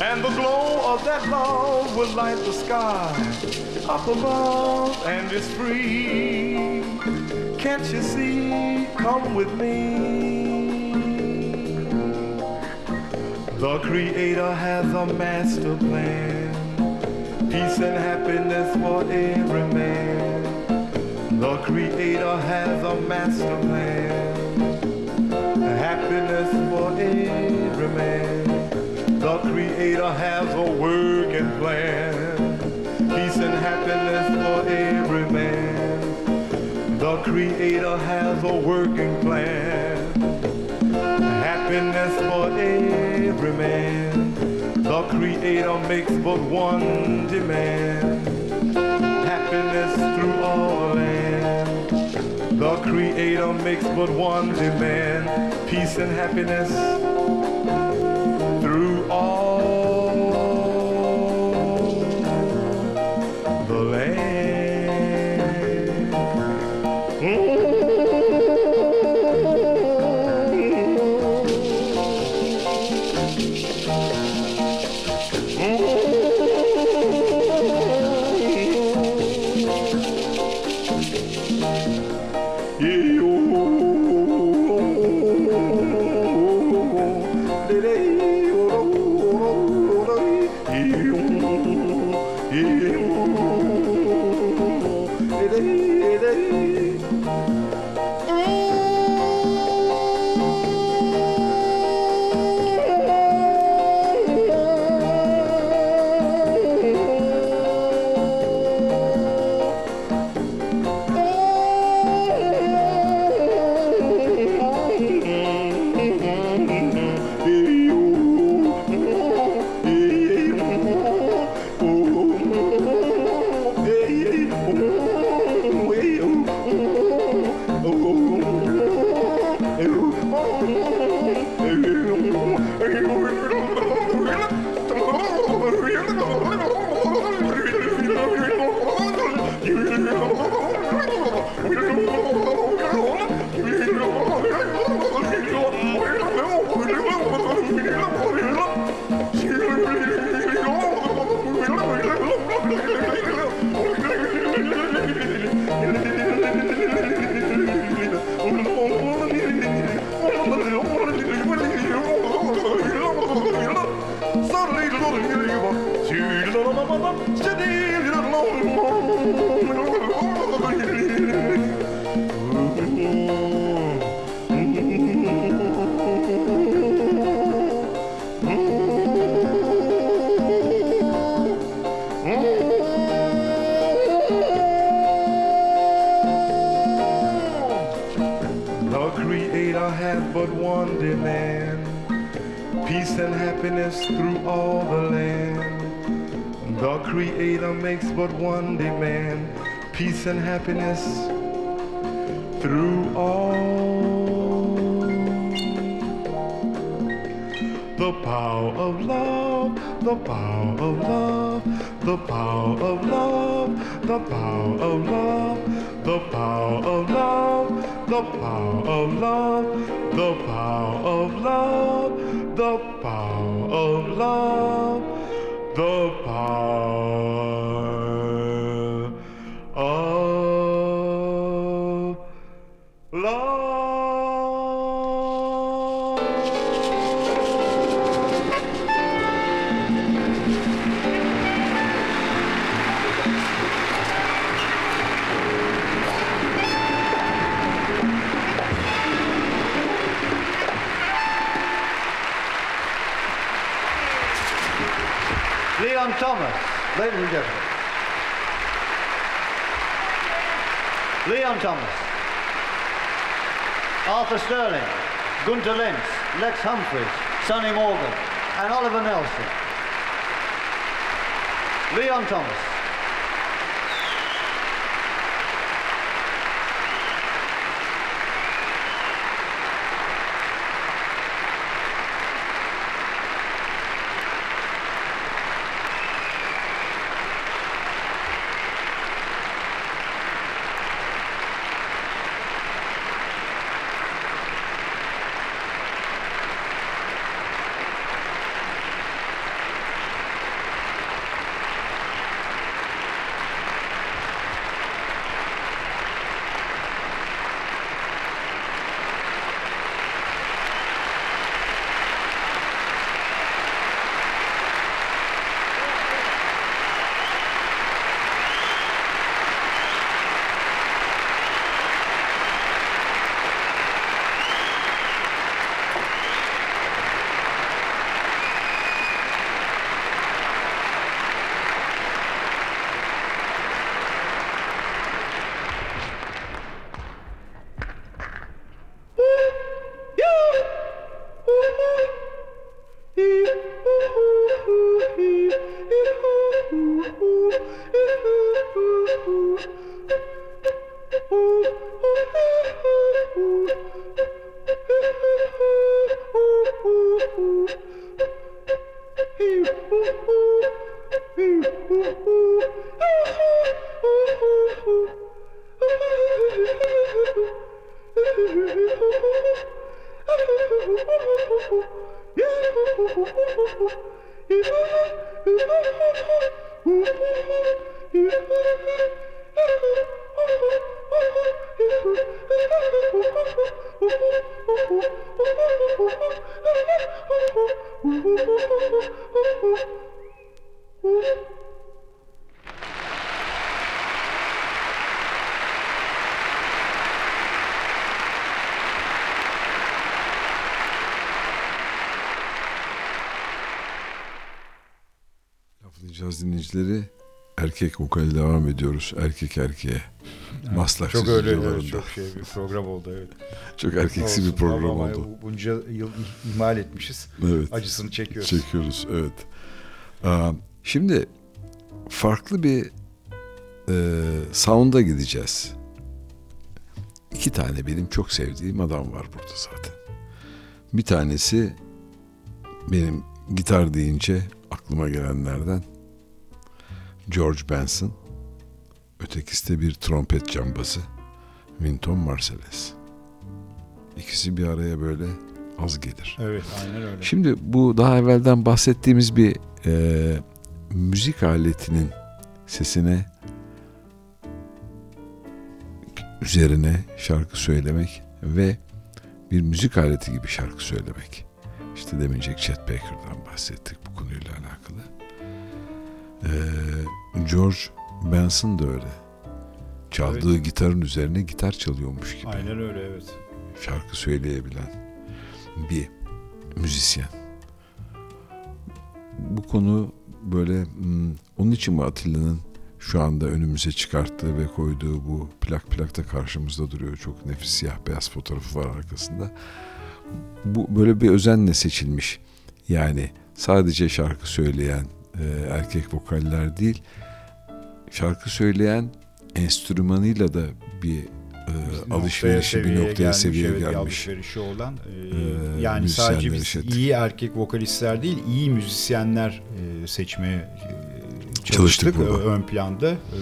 And the glow of that love will light the sky up above, and it's free. Can't you see? Come with me. The Creator has a master plan, peace and happiness for every man. The Creator has a master plan, happiness for every man. The Creator has a working plan, peace and happiness for every man. The Creator has a working plan happiness for every man. The Creator makes but one demand happiness through all. The Creator makes but one demand peace and happiness mama, steady little lonely woman. But one demand peace and happiness through all. The power of love, the power of love, the power of love, the power of love, the power of love, the power of love, the power of love, the power of love,
Gunter Lentz, Lex Humphries, Sonny Morgan, and Oliver Nelson. Leon Thomas.
Erkek vokali devam ediyoruz. Erkek erkeğe. Maslak
Çok öyle evet, çok şey bir program oldu evet.
Çok erkeksi bir
Olsun,
program
ama
oldu.
Bunca yıl ihmal etmişiz.
Evet.
Acısını çekiyoruz.
Çekiyoruz evet. Aa, şimdi farklı bir e, sound'a gideceğiz. İki tane benim çok sevdiğim adam var burada zaten. Bir tanesi benim gitar deyince aklıma gelenlerden George Benson. Ötekisi de bir trompet cambazı Wynton Marsalis. İkisi bir araya böyle az gelir.
Evet aynen öyle.
Şimdi bu daha evvelden bahsettiğimiz bir e, müzik aletinin sesine üzerine şarkı söylemek ve bir müzik aleti gibi şarkı söylemek. İşte demince Chet Baker'dan bahsettik bu konuyla alakalı. Ee, George Benson da öyle. Çaldığı gitarın üzerine gitar çalıyormuş gibi.
Aynen öyle evet.
Şarkı söyleyebilen bir müzisyen. Bu konu böyle hmm, onun için mi Atilla'nın şu anda önümüze çıkarttığı ve koyduğu bu plak plakta karşımızda duruyor. Çok nefis siyah beyaz fotoğrafı var arkasında. Bu böyle bir özenle seçilmiş. Yani sadece şarkı söyleyen e, erkek vokaller değil, şarkı söyleyen enstrümanıyla da bir e, alışverişi bir noktaya seviye
evet, bir
gelmiş.
alışverişi olan e,
Ee,
yani sadece biz iyi erkek vokalistler değil iyi müzisyenler e, seçmeye e, çalıştık,
Çalıştık burada.
ön planda E,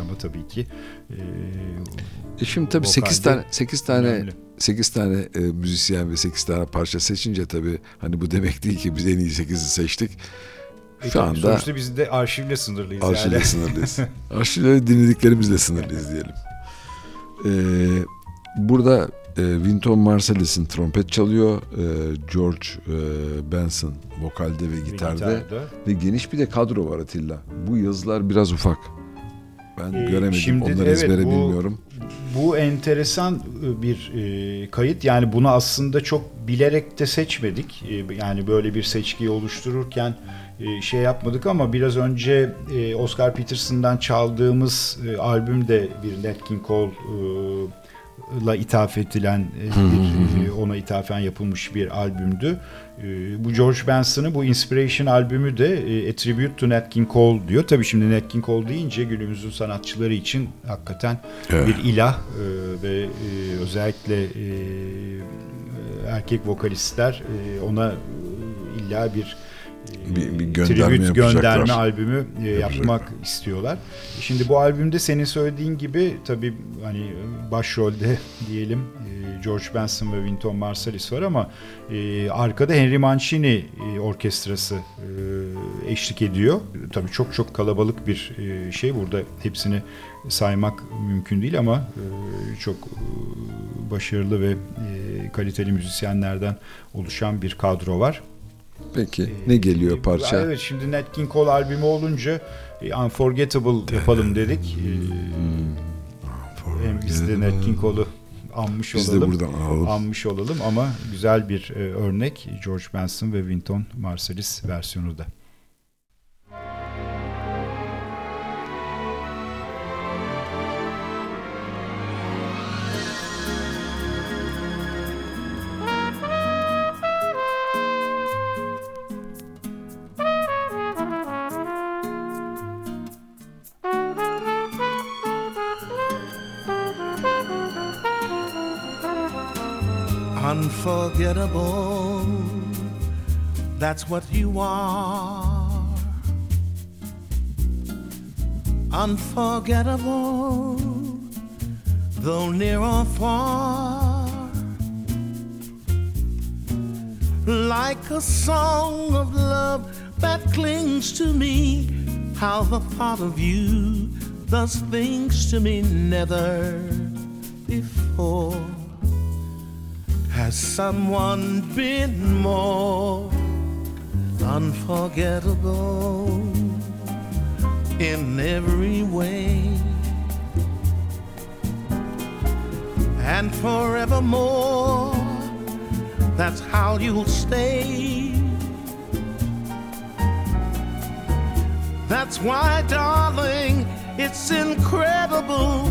ama tabii ki e,
E şimdi tabii 8
vokalde
tane 8 tane
önemli.
8 tane e, müzisyen ve 8 tane parça seçince tabii hani bu demek değil ki biz en iyi 8'i seçtik.
E,
Şu anda
sonuçta biz de arşivle sınırlıyız
arşivle
yani.
sınırlıyız. Arşivle dinlediklerimizle sınırlıyız diyelim. E, burada e, Wynton Marsalis'in trompet çalıyor. e, George e, Benson vokalde ve gitarda.
Gitarda.
Ve geniş bir de kadro var Atilla. Bu yazılar biraz ufak. Ben
Ee,
göremedim.
şimdi
Onları
evet,
ezbere
bu-
bilmiyorum.
Bu enteresan e, bir e, kayıt. Yani bunu aslında çok bilerek de seçmedik. E, yani böyle bir seçkiyi oluştururken şey yapmadık ama biraz önce e, Oscar Peterson'dan çaldığımız e, albüm de bir Nat King Cole e, la ithaf edilen e, bir, e, ona ithafen yapılmış bir albümdü. E, Bu George Benson'ın bu Inspiration albümü de e, A Tribute to Nat King Cole diyor. Tabii şimdi Nat King Cole deyince günümüzün sanatçıları için hakikaten
Evet.
bir ilah e, ve e, özellikle e, erkek vokalistler e, ona e, illa bir e,
Bir- bir gönderme yapacaklar.
gönderme albümü e,
Yapacaklar.
yapmak istiyorlar. Şimdi bu albümde senin söylediğin gibi tabii hani başrolde diyelim e, George Benson ve Wynton Marsalis var ama e, arkada Henry Mancini orkestrası eşlik ediyor. Tabii çok çok kalabalık bir şey burada hepsini saymak mümkün değil ama çok başarılı ve kaliteli müzisyenlerden oluşan bir kadro var.
Peki ne geliyor
E,
parça?
Evet şimdi Nat King Cole albümü olunca e, Unforgettable yapalım dedik. E, hem biz de Nat King Cole'u anmış
Biz de
olalım.
buradan alalım.
Anmış olalım ama güzel bir örnek George Benson ve Wynton Marsalis versiyonu da.
Unforgettable, that's what you are. Unforgettable, though near or far. Like a song of love that clings to me, how the thought of you does things to me never before. Has someone been more unforgettable in every way? And forevermore, that's how you'll stay. That's why, darling, it's incredible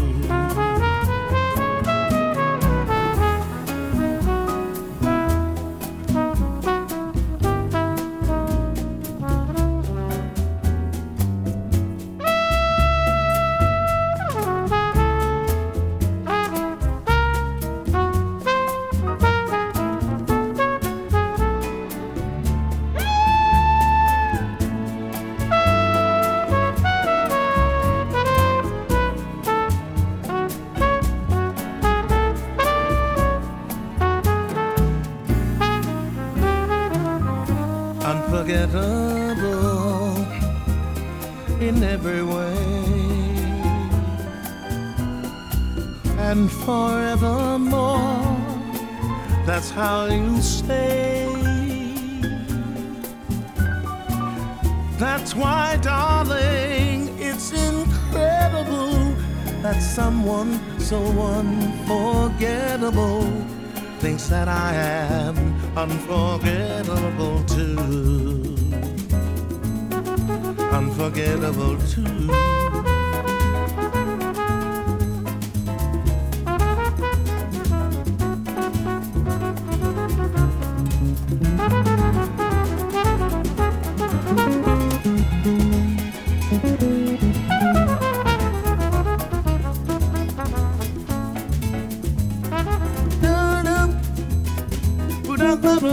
da da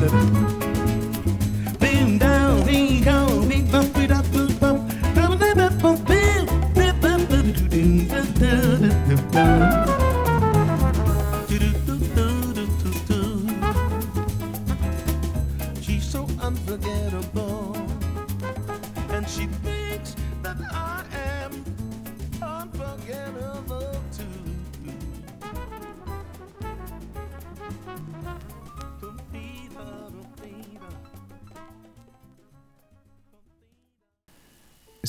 da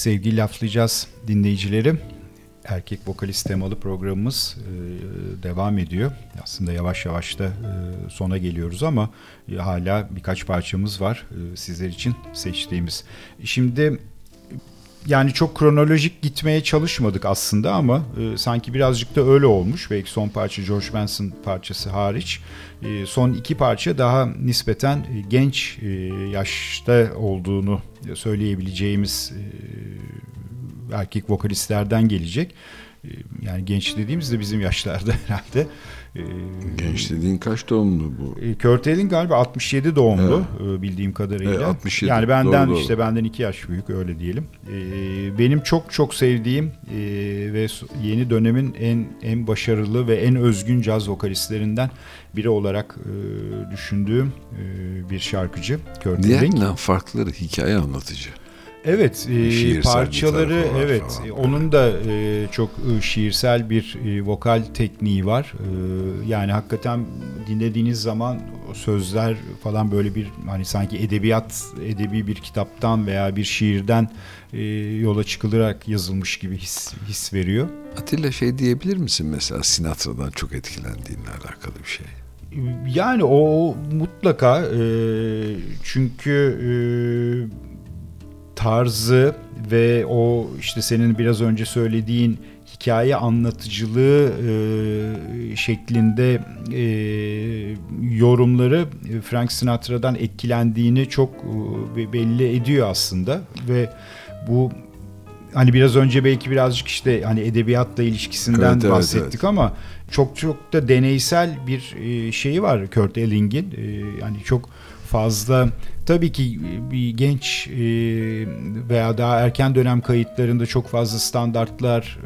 Sevgili laflayacağız dinleyicileri. Erkek vokalist temalı programımız e, devam ediyor. Aslında yavaş yavaş da e, sona geliyoruz ama e, hala birkaç parçamız var sizler için seçtiğimiz. Şimdi yani çok kronolojik gitmeye çalışmadık aslında ama e, sanki birazcık da öyle olmuş. Belki son parça George Benson parçası hariç. E, son iki parça daha nispeten e, genç e, yaşta olduğunu söyleyebileceğimiz e, erkek vokalistlerden gelecek. E, yani genç dediğimizde bizim yaşlarda herhalde. E,
Genç dediğin kaç doğumlu bu?
e, Kurt Elling galiba 67 doğumlu e, bildiğim kadarıyla.
Evet, 67.
Yani benden
Doğru, doğru.
işte benden 2 yaş büyük öyle diyelim. E, benim çok çok sevdiğim e, ve yeni dönemin en en başarılı ve en özgün caz vokalistlerinden biri olarak e, düşündüğüm e, bir şarkıcı Kurt Elling.
Diğerinden farkları hikaye anlatıcı.
Evet, e, parçaları evet.
falan.
e, Onun da e, çok e, şiirsel bir e, vokal tekniği var. E, yani hakikaten dinlediğiniz zaman sözler falan böyle bir hani sanki edebiyat edebi bir kitaptan veya bir şiirden e, yola çıkılarak yazılmış gibi his his veriyor.
Atilla şey diyebilir misin mesela Sinatra'dan çok etkilendiğinle alakalı bir şey?
Yani o mutlaka e, çünkü e, tarzı ve o işte senin biraz önce söylediğin hikaye anlatıcılığı e, şeklinde e, yorumları Frank Sinatra'dan etkilendiğini çok e, belli ediyor aslında ve bu hani biraz önce belki birazcık işte hani edebiyatla ilişkisinden
Evet, evet,
bahsettik
evet.
ama çok çok da deneysel bir şeyi var Kurt Elling'in. Yani çok fazla tabii ki bir genç e, veya daha erken dönem kayıtlarında çok fazla standartlar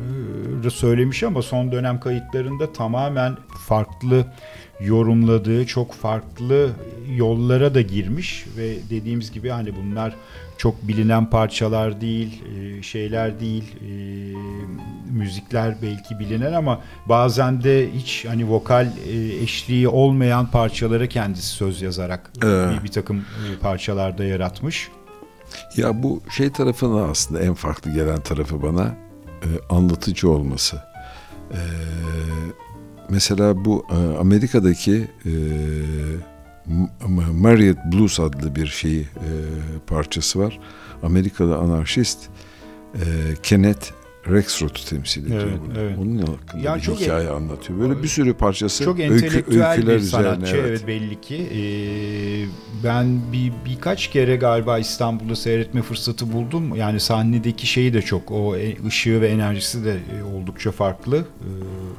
e, söylemiş ama son dönem kayıtlarında tamamen farklı yorumladığı çok farklı yollara da girmiş ve dediğimiz gibi hani bunlar çok bilinen parçalar değil, e, şeyler değil, e, müzikler belki bilinen ama bazen de hiç hani vokal eşliği olmayan parçalara kendisi söz yazarak
Evet.
bir, bir takım parçalarda yaratmış.
Ya bu şey tarafına aslında en farklı gelen tarafı bana e, anlatıcı olması. E, mesela bu e, Amerika'daki e, Marriott Blues adlı bir şeyi e, parçası var. Amerikalı anarşist e, Kenneth Rexroth'u temsil ediyor.
Evet,
burada.
evet.
Onun hakkında
Ya
bir
çok
hikaye anlatıyor. Böyle bir sürü parçası
Çok
öykü-
entelektüel
öyküler
bir sanatçı
üzerine,
evet. belli ki. Ee, ben bir birkaç kere galiba İstanbul'da seyretme fırsatı buldum. Yani sahnedeki şeyi de çok o e- ışığı ve enerjisi de e, oldukça farklı. Ee,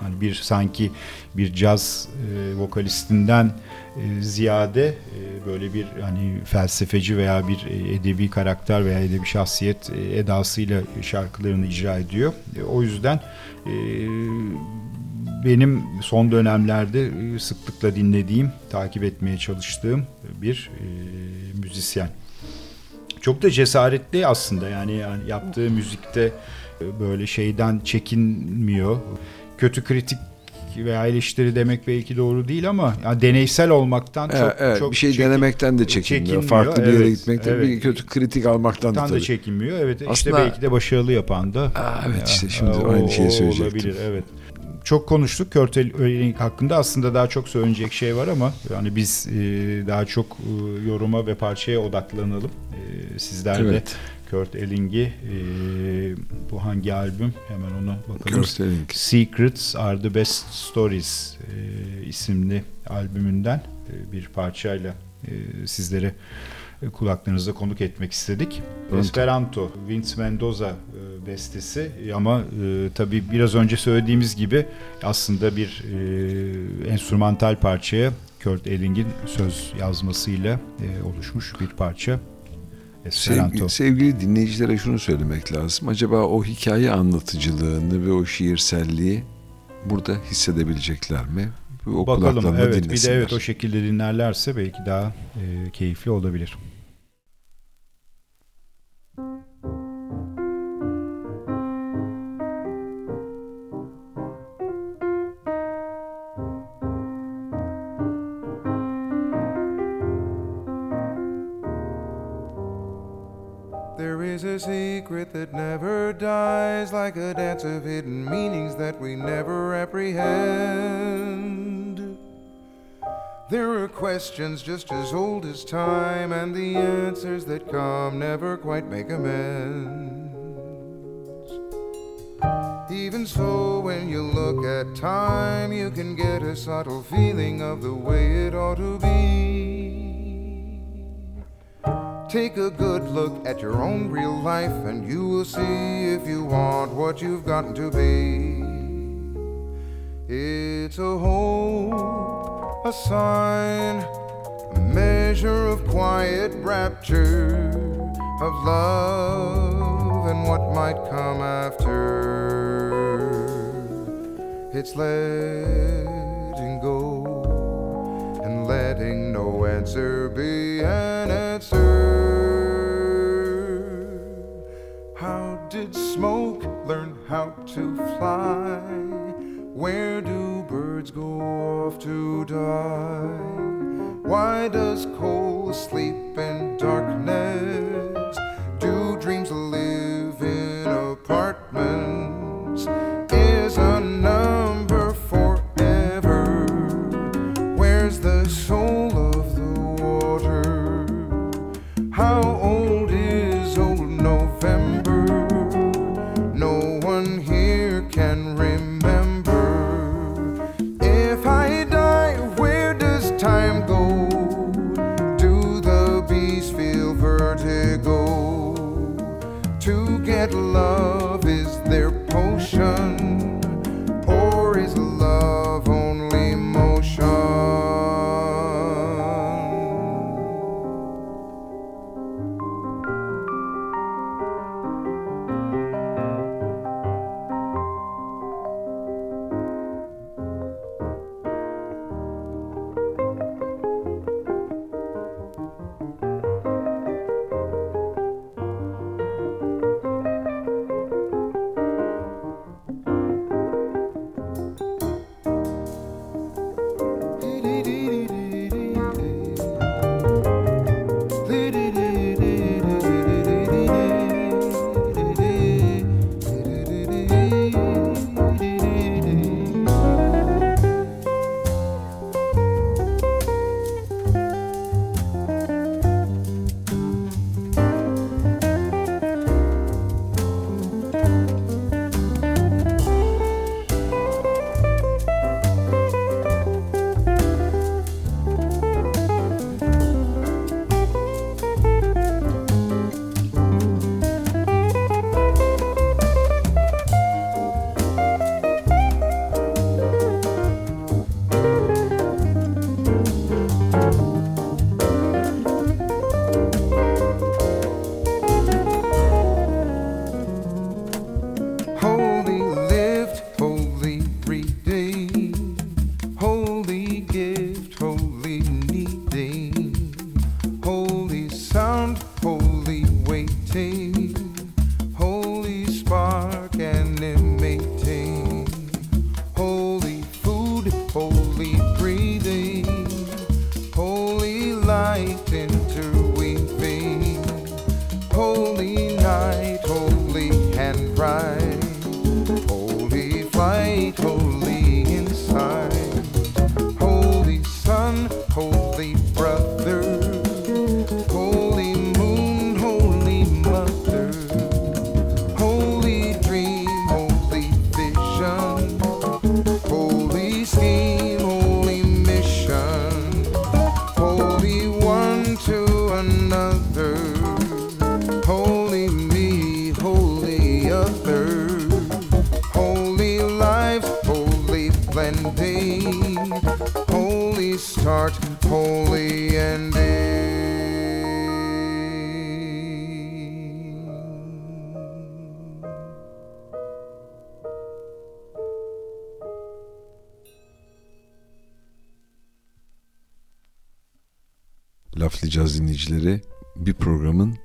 hani bir sanki bir caz e, vokalistinden ziyade e, böyle bir hani felsefeci veya bir e, edebi karakter veya edebi şahsiyet e, edasıyla şarkılarını icra ediyor. E, o yüzden e, benim son dönemlerde e, sıklıkla dinlediğim, takip etmeye çalıştığım bir e, müzisyen. Çok da cesaretli aslında yani, yaptığı müzikte e, böyle şeyden çekinmiyor. Kötü kritik veya eleştiri demek belki doğru değil ama yani deneysel olmaktan çok
Evet, evet,
çok
bir şey
çekin-
denemekten de çekinmiyor.
çekinmiyor.
Farklı bir yere
Evet,
gitmekten
evet.
bir kötü kritik almaktan da
da çekinmiyor. Evet işte
Aslında-
belki de başarılı yapan da.
Aa, evet işte şimdi
o-
aynı şeyi
o
söyleyecektim.
Olabilir evet. Çok konuştuk Kurt Elling hakkında aslında daha çok söylenecek şey var ama yani biz e, daha çok e, yoruma ve parçaya odaklanalım. E, sizler de
Evet.
Kurt Elling'i e, bu hangi albüm hemen ona bakalım.
Kurt Elling.
Secrets Are the Best Stories e, isimli albümünden e, bir parçayla e, sizlere kulaklarınıza konuk etmek istedik.
Evet.
Esperanto, Vince Mendoza bestesi ama e, tabii biraz önce söylediğimiz gibi aslında bir e, enstrümantal parçaya Kurt Elling'in söz yazmasıyla e, oluşmuş bir parça. Esperanto.
Sevgili, sevgili dinleyicilere şunu söylemek lazım. Acaba o hikaye anlatıcılığını ve o şiirselliği burada hissedebilecekler mi? O
Bakalım evet bir de evet o şekilde dinlerlerse belki daha e, keyifli olabilir.
Secret that never dies, like a dance of hidden meanings that we never apprehend. There are questions just as old as time, and the answers that come never quite make amends. Even so, when you look at time, you can get a subtle feeling of the way it ought to be. Take a good look at your own real life, and you will see if you want what you've gotten to be. It's a hope, a sign, a measure of quiet rapture, of love and what might come after. It's letting go and letting no answer be an answer. Did smoke learn how to fly? Where do birds go off to die? Why does coal sleep in darkness?
white rose.
Oh, caz dinleyicileri bir programın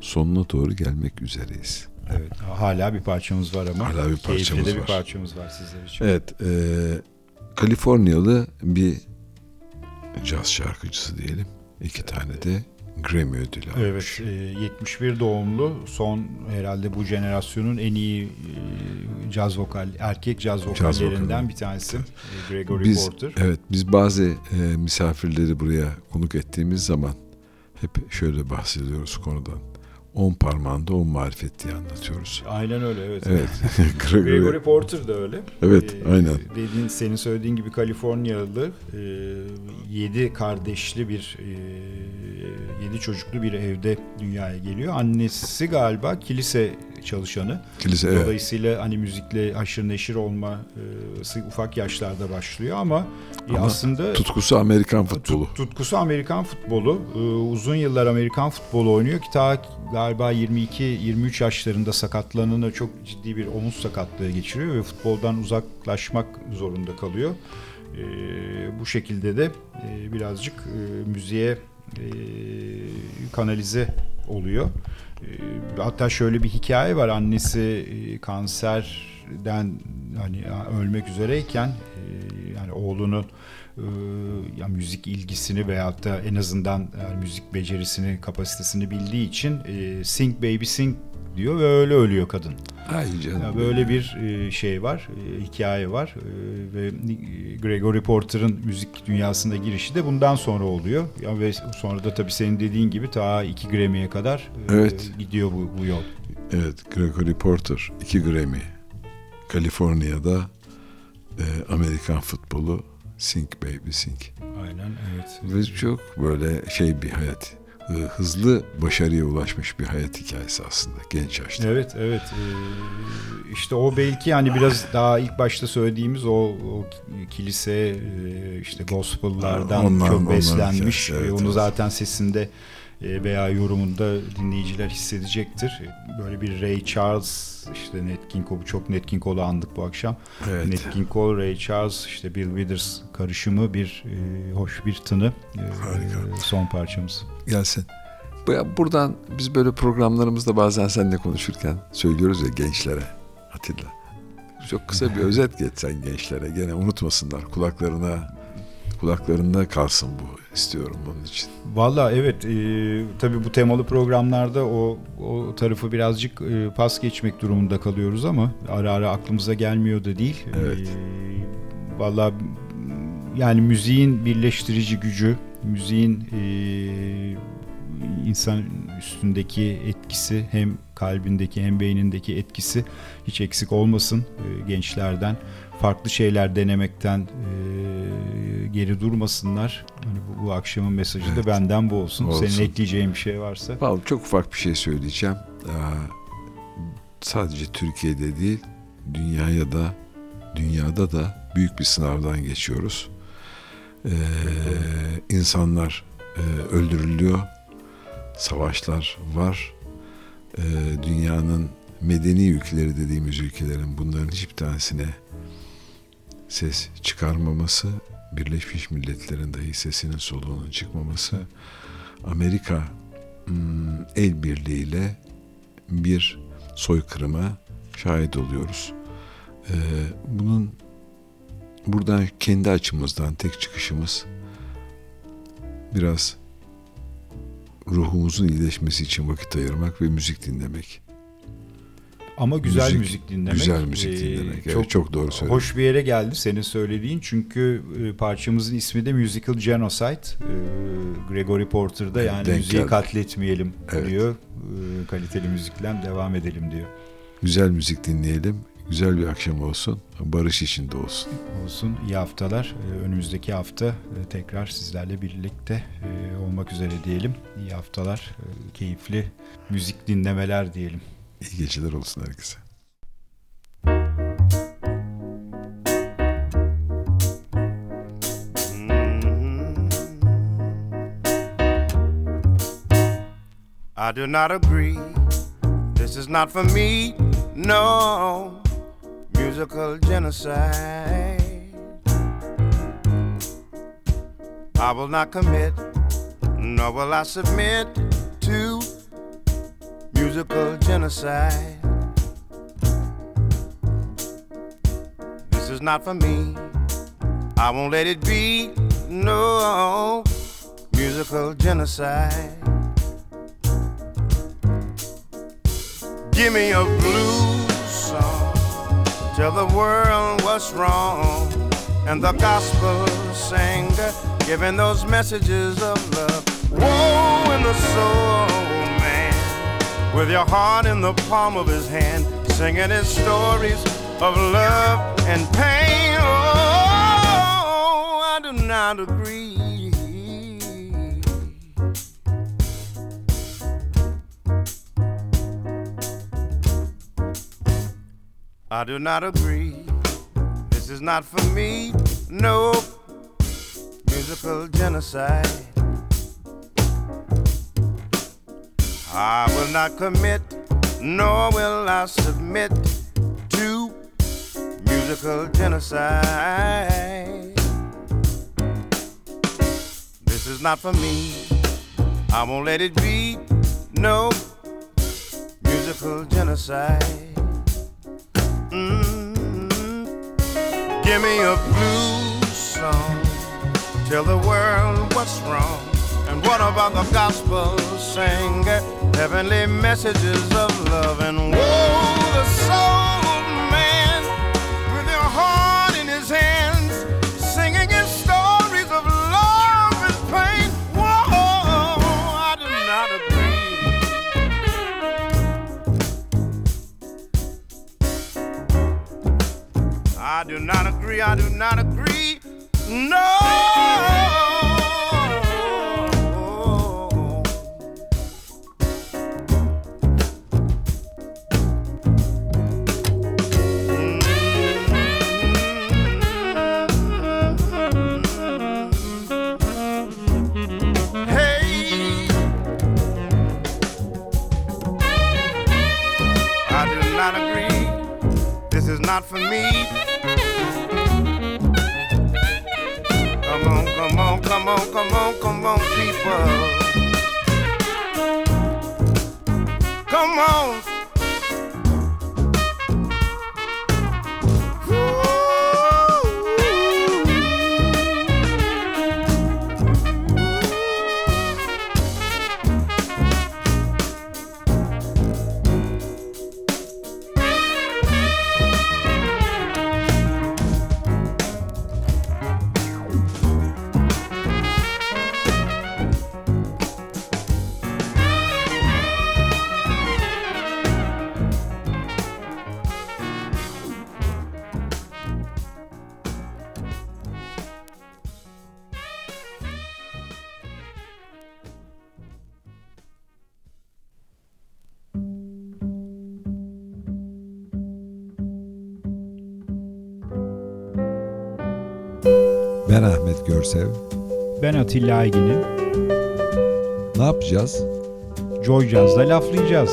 sonuna doğru gelmek üzereyiz.
Evet. Hala bir parçamız var ama.
Hala bir parçamız
Keyifli de bir
var.
parçamız var sizler için.
Evet, e, Kaliforniyalı bir caz şarkıcısı diyelim. İki tane de Grammy ödülü almış.
Evet, e, 71 doğumlu son herhalde bu jenerasyonun en iyi e, caz vokal erkek caz
Caz
vokallerinden
vokali.
bir tanesi e, Gregory
Biz
Porter.
evet biz bazı e, misafirleri buraya konuk ettiğimiz zaman hep şöyle bahsediyoruz konudan. On parmağında on marifet diye anlatıyoruz.
Aynen öyle evet.
Evet. Gregory-
Porter da öyle.
Evet,
Ee,
aynen.
Dediğin, senin söylediğin gibi Kaliforniyalı e, yedi kardeşli bir e, yedi çocuklu bir evde dünyaya geliyor. Annesi galiba kilise çalışanı.
Kilise, evet.
Dolayısıyla hani müzikle aşırı neşir olması ufak yaşlarda başlıyor ama, e,
Ama
aslında
tutkusu Amerikan futbolu.
Tut- tutkusu Amerikan futbolu. Ee, uzun yıllar Amerikan futbolu oynuyor ki ta galiba 22-23 yaşlarında sakatlanına çok ciddi bir omuz sakatlığı geçiriyor ve futboldan uzaklaşmak zorunda kalıyor. Ee, bu şekilde de e, birazcık e, müziğe e, kanalize oluyor. E, hatta şöyle bir hikaye var. Annesi e, kanserden hani ölmek üzereyken e, yani oğlunun e, ya müzik ilgisini veyahut da en azından yani müzik becerisini, kapasitesini bildiği için sing baby sing diyor ve öyle ölüyor kadın.
Ay canım.
Ya böyle bir e, şey var, e, hikaye var E, ve Gregory Porter'ın müzik dünyasına girişi de bundan sonra oluyor. Ya ve sonra da tabii senin dediğin gibi ta iki Grammy'ye kadar
Evet.
gidiyor bu, bu yol.
Evet, Gregory Porter, iki Grammy. Kaliforniya'da e, Amerikan futbolu Sing Baby Sing.
Aynen evet.
Ve çok böyle şey bir hayat. E, Hızlı başarıya ulaşmış bir hayat hikayesi aslında genç yaşta.
Evet evet Ee, işte o belki hani biraz daha ilk başta söylediğimiz o, o kilise e, işte gospel'lardan
Onlar-
çok beslenmiş
evet,
onu
evet.
zaten sesinde e, veya yorumunda dinleyiciler hissedecektir. Böyle bir Ray Charles işte Nat King Cole çok Nat King Cole'u andık bu akşam.
Evet.
Nat King Cole, Ray Charles, işte Bill Withers karışımı bir e, hoş bir tını e,
Harika.
son parçamız.
Gelsin. Bu- Buradan biz böyle programlarımızda bazen seninle konuşurken söylüyoruz ya gençlere Atilla. Çok kısa bir özet geçsen gençlere gene unutmasınlar kulaklarına kulaklarında kalsın bu istiyorum bunun için.
Valla evet e, tabii bu temalı programlarda o o tarafı birazcık e, pas geçmek durumunda kalıyoruz ama ara ara aklımıza gelmiyor da değil.
Evet.
E, Valla yani müziğin birleştirici gücü, müziğin e, insan üstündeki etkisi hem kalbindeki hem beynindeki etkisi hiç eksik olmasın e, gençlerden farklı şeyler denemekten e, geri durmasınlar. Hani bu, bu akşamın mesajı
Evet.
da benden bu olsun.
Olsun.
Senin ekleyeceğin bir şey varsa.
Vallahi çok ufak bir şey söyleyeceğim. Ee, sadece Türkiye'de değil, dünyaya da dünyada da büyük bir sınavdan geçiyoruz. Ee, insanlar e, öldürülüyor, savaşlar var. Ee, dünyanın medeni ülkeleri dediğimiz ülkelerin bunların hiçbir tanesine ses çıkarmaması, Birleşmiş Milletler'in dahi sesinin soluğunun çıkmaması, Amerika hmm, el birliğiyle bir soykırıma şahit oluyoruz. Ee, bunun buradan kendi açımızdan tek çıkışımız biraz ruhumuzun iyileşmesi için vakit ayırmak ve müzik dinlemek.
Ama güzel
Müzik,
müzik, dinlemek.
güzel müzik
Ee,
dinlemek. Evet, çok doğru söyledin.
Hoş bir yere geldi senin söylediğin. Çünkü e, parçamızın ismi de Musical Genocide. Ee, Gregory Porter'da yani
denk
müziği
geldi.
katletmeyelim
Evet.
diyor. Ee, kaliteli müzikle devam edelim diyor.
Güzel müzik dinleyelim. Güzel bir akşam olsun. Barış içinde olsun.
Olsun iyi haftalar. Ee, önümüzdeki hafta e, tekrar sizlerle birlikte e, olmak üzere diyelim. İyi haftalar, e, keyifli müzik dinlemeler diyelim.
İyi geceler olsun herkese. Mm-hmm.
I do not agree. This is not for me. No musical genocide. I will not commit, nor will I submit musical genocide. This is not for me. I won't let it be. No musical genocide. Give me a blues song. Tell the world what's wrong. And the gospel singer giving those messages of love. Woe in the soul. With your heart in the palm of his hand, singing his stories of love and pain. Oh, I do not agree. I do not agree. This is not for me. No musical genocide. I will not commit, nor will I submit to musical genocide. This is not for me. I won't let it be. No musical genocide. Mm-hmm. Give me a blues song. Tell the world what's wrong. What about the gospel singer? Heavenly messages of love and woe, the soul man with your heart in his hands, singing his stories of love and pain. Whoa, I do not agree. I do not agree, I do not agree.
Görsev.
Ben Atilla Aygin'im.
Ne yapacağız?
Joy Jazz'da laflayacağız.